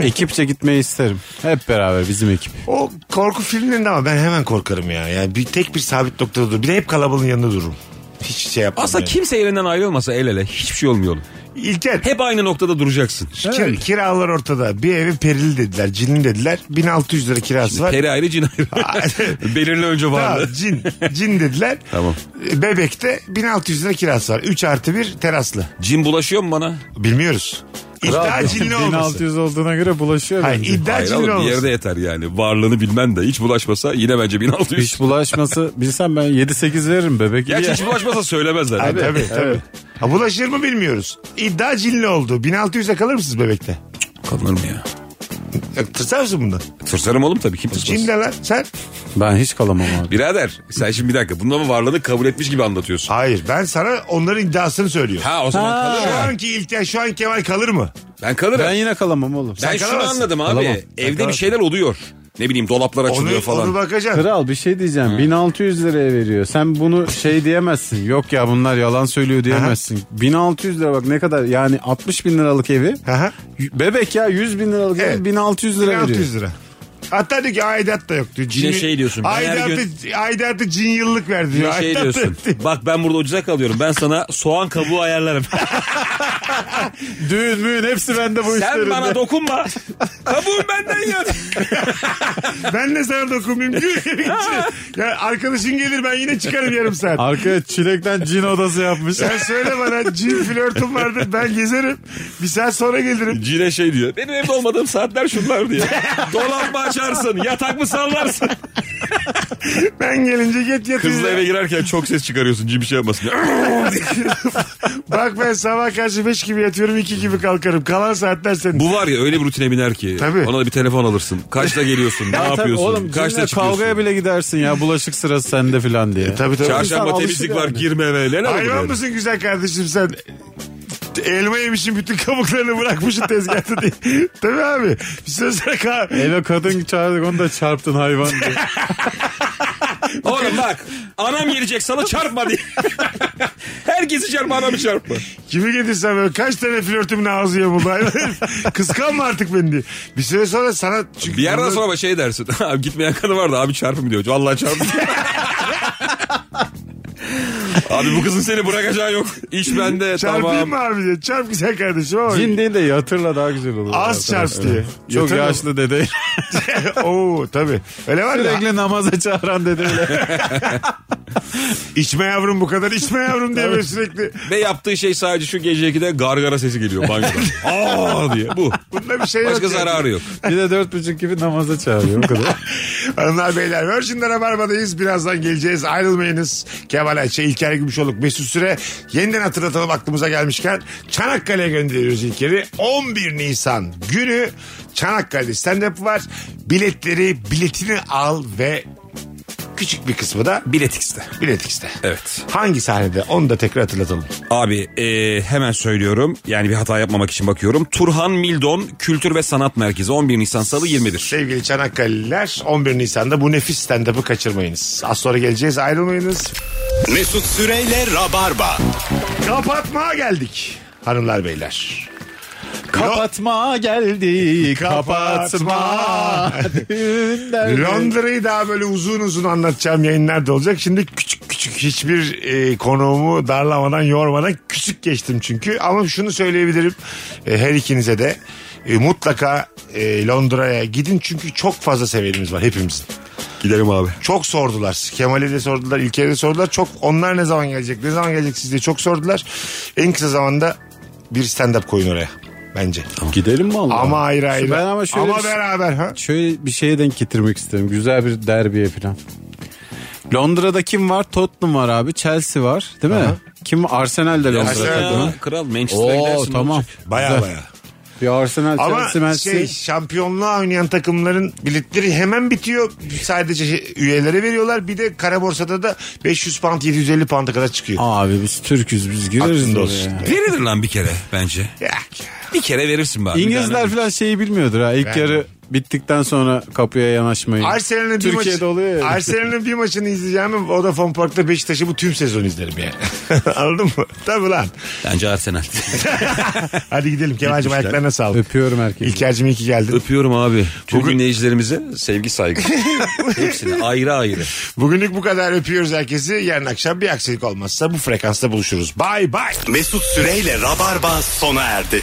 Ekipçe gitmeyi isterim. Hep beraber bizim ekip. o korku filmlerinde ama ben hemen korkarım ya. Yani bir tek bir sabit noktada dur. Bir de hep kalabalığın yanında dururum. Hiç şey yapmam. Aslında yani. kimse yerinden ayrılmasa el ele hiçbir şey olmuyor. İlker Hep aynı noktada duracaksın. kir- kiralar ortada. Bir evi perili dediler, cinli dediler. 1600 lira kirası var. Peri ayrı cin ayrı. Belirli önce Tamam, vardı. cin, cin dediler. Tamam. Bebekte 1600 lira kirası var. 3 artı 1 teraslı. Cin bulaşıyor mu bana? Bilmiyoruz. İddia cinli olması. 1600 olduğuna göre bulaşıyor Hayır bence. iddia Hayır cinli oğlum bir yerde yeter yani. Varlığını bilmen de hiç bulaşmasa yine bence 1600. Hiç bulaşması bilsem ben 7-8 veririm bebek. Gerçi hiç bulaşmasa söylemezler. Tabii tabii. tabii. Ha, bulaşır mı bilmiyoruz. İddia cinli oldu. 1600'e kalır mısınız bebekte? Kalınır mı ya? Ya, Tırsar mısın bundan? Tırsarım oğlum tabii kim tırsmaz. ne lan? Sen? Ben hiç kalamam abi. Birader sen şimdi bir dakika bunun ama varlığını kabul etmiş gibi anlatıyorsun. Hayır ben sana onların iddiasını söylüyorum. Ha o zaman kalır Şu anki İlker şu an Kemal kalır mı? Ben kalırım. Ben Ben, yine kalamam oğlum. Sen şunu kalamazsın. anladım abi. Kalamam. Evde bir şeyler oluyor. Ne bileyim dolaplar açılıyor Onu, falan. onu bakacaksın. Kral bir şey diyeceğim. 1600 liraya veriyor. Sen bunu şey diyemezsin. Yok ya bunlar yalan söylüyor diyemezsin. 1600 lira bak ne kadar yani 60 bin liralık evi. Aha. Bebek ya 100 bin liralık Evet. evi 1600 lira veriyor. 1600 lira. Hatta diyor ki aidat da yok diyor. Yine şey diyorsun, ben her Aidatı, aidatı cin yıllık verdi diyor. Bir şey Aidat da diyorsun. Bak ben burada ucuza kalıyorum. Ben sana soğan kabuğu ayarlarım. Düğün müğün hepsi bende bu Sen işlerinde. bana dokunma. Kabuğun benden yiyor. Ben de sana dokunmayayım. Ya arkadaşın gelir ben yine çıkarım yarım saat. Arkaya çilekten cin odası yapmış. Sen söyle bana cin flörtüm vardır ben gezerim. Bir saat sonra gelirim. Cine şey diyor. Benim evde olmadığım saatler şunlar diyor. Dolap açarsın? Yatak mı sallarsın? Ben gelince get yatıyor. Kızla eve girerken çok ses çıkarıyorsun. Bir şey yapmasın. Bak ben sabah karşı 5 gibi yatıyorum 2 gibi kalkarım. Kalan saatler senin. Bu var ya öyle bir rutine biner ki. Tabii. Ona da bir telefon alırsın. Kaçta geliyorsun? Ne Ya tabii yapıyorsun? Oğlum Kaçta çıkıyorsun? kavgaya bile gidersin ya bulaşık sırası sende filan diye. Tabii tabii. Çarşamba temizlik var yani. girme eve. Hayvan mısın güzel kardeşim sen? Elma yemişsin bütün kabuklarını bırakmışsın tezgahta diye. Tabii abi. Bir süre sonra kal- Eve kadın çağırdık onu da çarptın hayvan diye. Oğlum bak anam gelecek sana çarpma diye. Herkesi çarpma anamı çarpma. Kimi getirsen böyle kaç tane flörtümün ağzı yamuldu. Hayvan. Kıskanma artık beni diye. Bir süre sonra sana... Çünkü Bir yerden sonra şey dersin. Abi gitmeyen kadın vardı abi çarpım diyor. Vallahi çarpım. Abi bu kızın seni bırakacağı yok. İş bende Çarpayım tamam. mı abi diye. Çarp güzel kardeşim ama. Cin değil de yatırla daha güzel olur. Az çarp diye. Çok Yatırla. yaşlı dede. Oo tabii. Öyle var ya. Sürekli namaza çağıran dedeyle. İçme yavrum bu kadar içme yavrum diye böyle sürekli. Ve yaptığı şey sadece şu gece 2'de gargara sesi geliyor banyodan. Aa diye bu. Bunda bir şey yok. Başka yani. zararı yok. Bir de dört buçuk gibi namaza çağırıyor o kadar. Hanımlar beyler Virgin'de Rabarba'dayız. Birazdan geleceğiz. Ayrılmayınız. Kemal Ayça, İlker Gümüşoluk, Mesut Süre. Yeniden hatırlatalım aklımıza gelmişken. Çanakkale'ye gönderiyoruz İlker'i. 11 Nisan günü Çanakkale'de stand-up var. Biletleri, biletini al ve küçük bir kısmı da Bilet X'te. Bilet X'te. Evet. Hangi sahnede? Onu da tekrar hatırlatalım. Abi e, hemen söylüyorum. Yani bir hata yapmamak için bakıyorum. Turhan Mildon Kültür ve Sanat Merkezi 11 Nisan Salı 21. Sevgili Çanakkale'liler 11 Nisan'da bu nefis stand-up'ı kaçırmayınız. Az sonra geleceğiz ayrılmayınız. Mesut Süreyle Rabarba. Kapatmaya geldik hanımlar beyler. Kapatma geldi kapatma. Londra'yı daha böyle uzun uzun anlatacağım yayınlar da olacak. Şimdi küçük küçük hiçbir e, konuğumu darlamadan yormadan küçük geçtim çünkü. Ama şunu söyleyebilirim e, her ikinize de e, mutlaka e, Londra'ya gidin çünkü çok fazla sevenimiz var hepimizin. Gidelim abi. Çok sordular. Kemal'e de sordular, İlker'e de sordular. Çok onlar ne zaman gelecek, ne zaman gelecek siz diye çok sordular. En kısa zamanda bir stand-up koyun oraya bence. Gidelim mi Allah? Ama ayrı ayrı. Ben ama şöyle bir- beraber ha. Şöyle bir şeye denk getirmek isterim. Güzel bir derbiye falan. Londra'da kim var? Tottenham var abi. Chelsea var. Değil mi? Kim var? Arsenal de Londra Arsenal? Kral Manchester'a Oo gidersin. tamam. Baya baya. Bir Arsenal, Ama Chelsea, Man şey şampiyonluğa oynayan takımların biletleri hemen bitiyor. Sadece şey- üyelere veriyorlar. Bir de kara borsada da 500 pound 750 pound'a kadar çıkıyor. Abi biz Türk'üz biz gireriz Aklında oraya. olsun. Verilir lan bir kere bence. Ya, Bir kere verirsin bari. İngilizler falan şeyi bilmiyordur ha. İlk Ben- yarı bittikten sonra kapıya yanaşmayı. Arsenal'in bir Türkiye'de maçı, oluyor ya. Arsenal'in bir maçını izleyeceğim. Vodafone Park'ta Beşiktaş'ı bu tüm sezon izlerim yani. Anladın mı? Tabii lan. Bence Arsenal. Hadi gidelim. Kemal'cim ayaklarına sağlık. Öpüyorum herkesi. İlker'cim iyi ki geldin. Öpüyorum abi. Tüm Bugün- dinleyicilerimize sevgi saygı. Hepsine ayrı ayrı. Bugünlük bu kadar öpüyoruz herkesi. Yarın akşam bir aksilik olmazsa bu frekansta buluşuruz. Bye bye. Mesut Süreyle Rabarba sona erdi.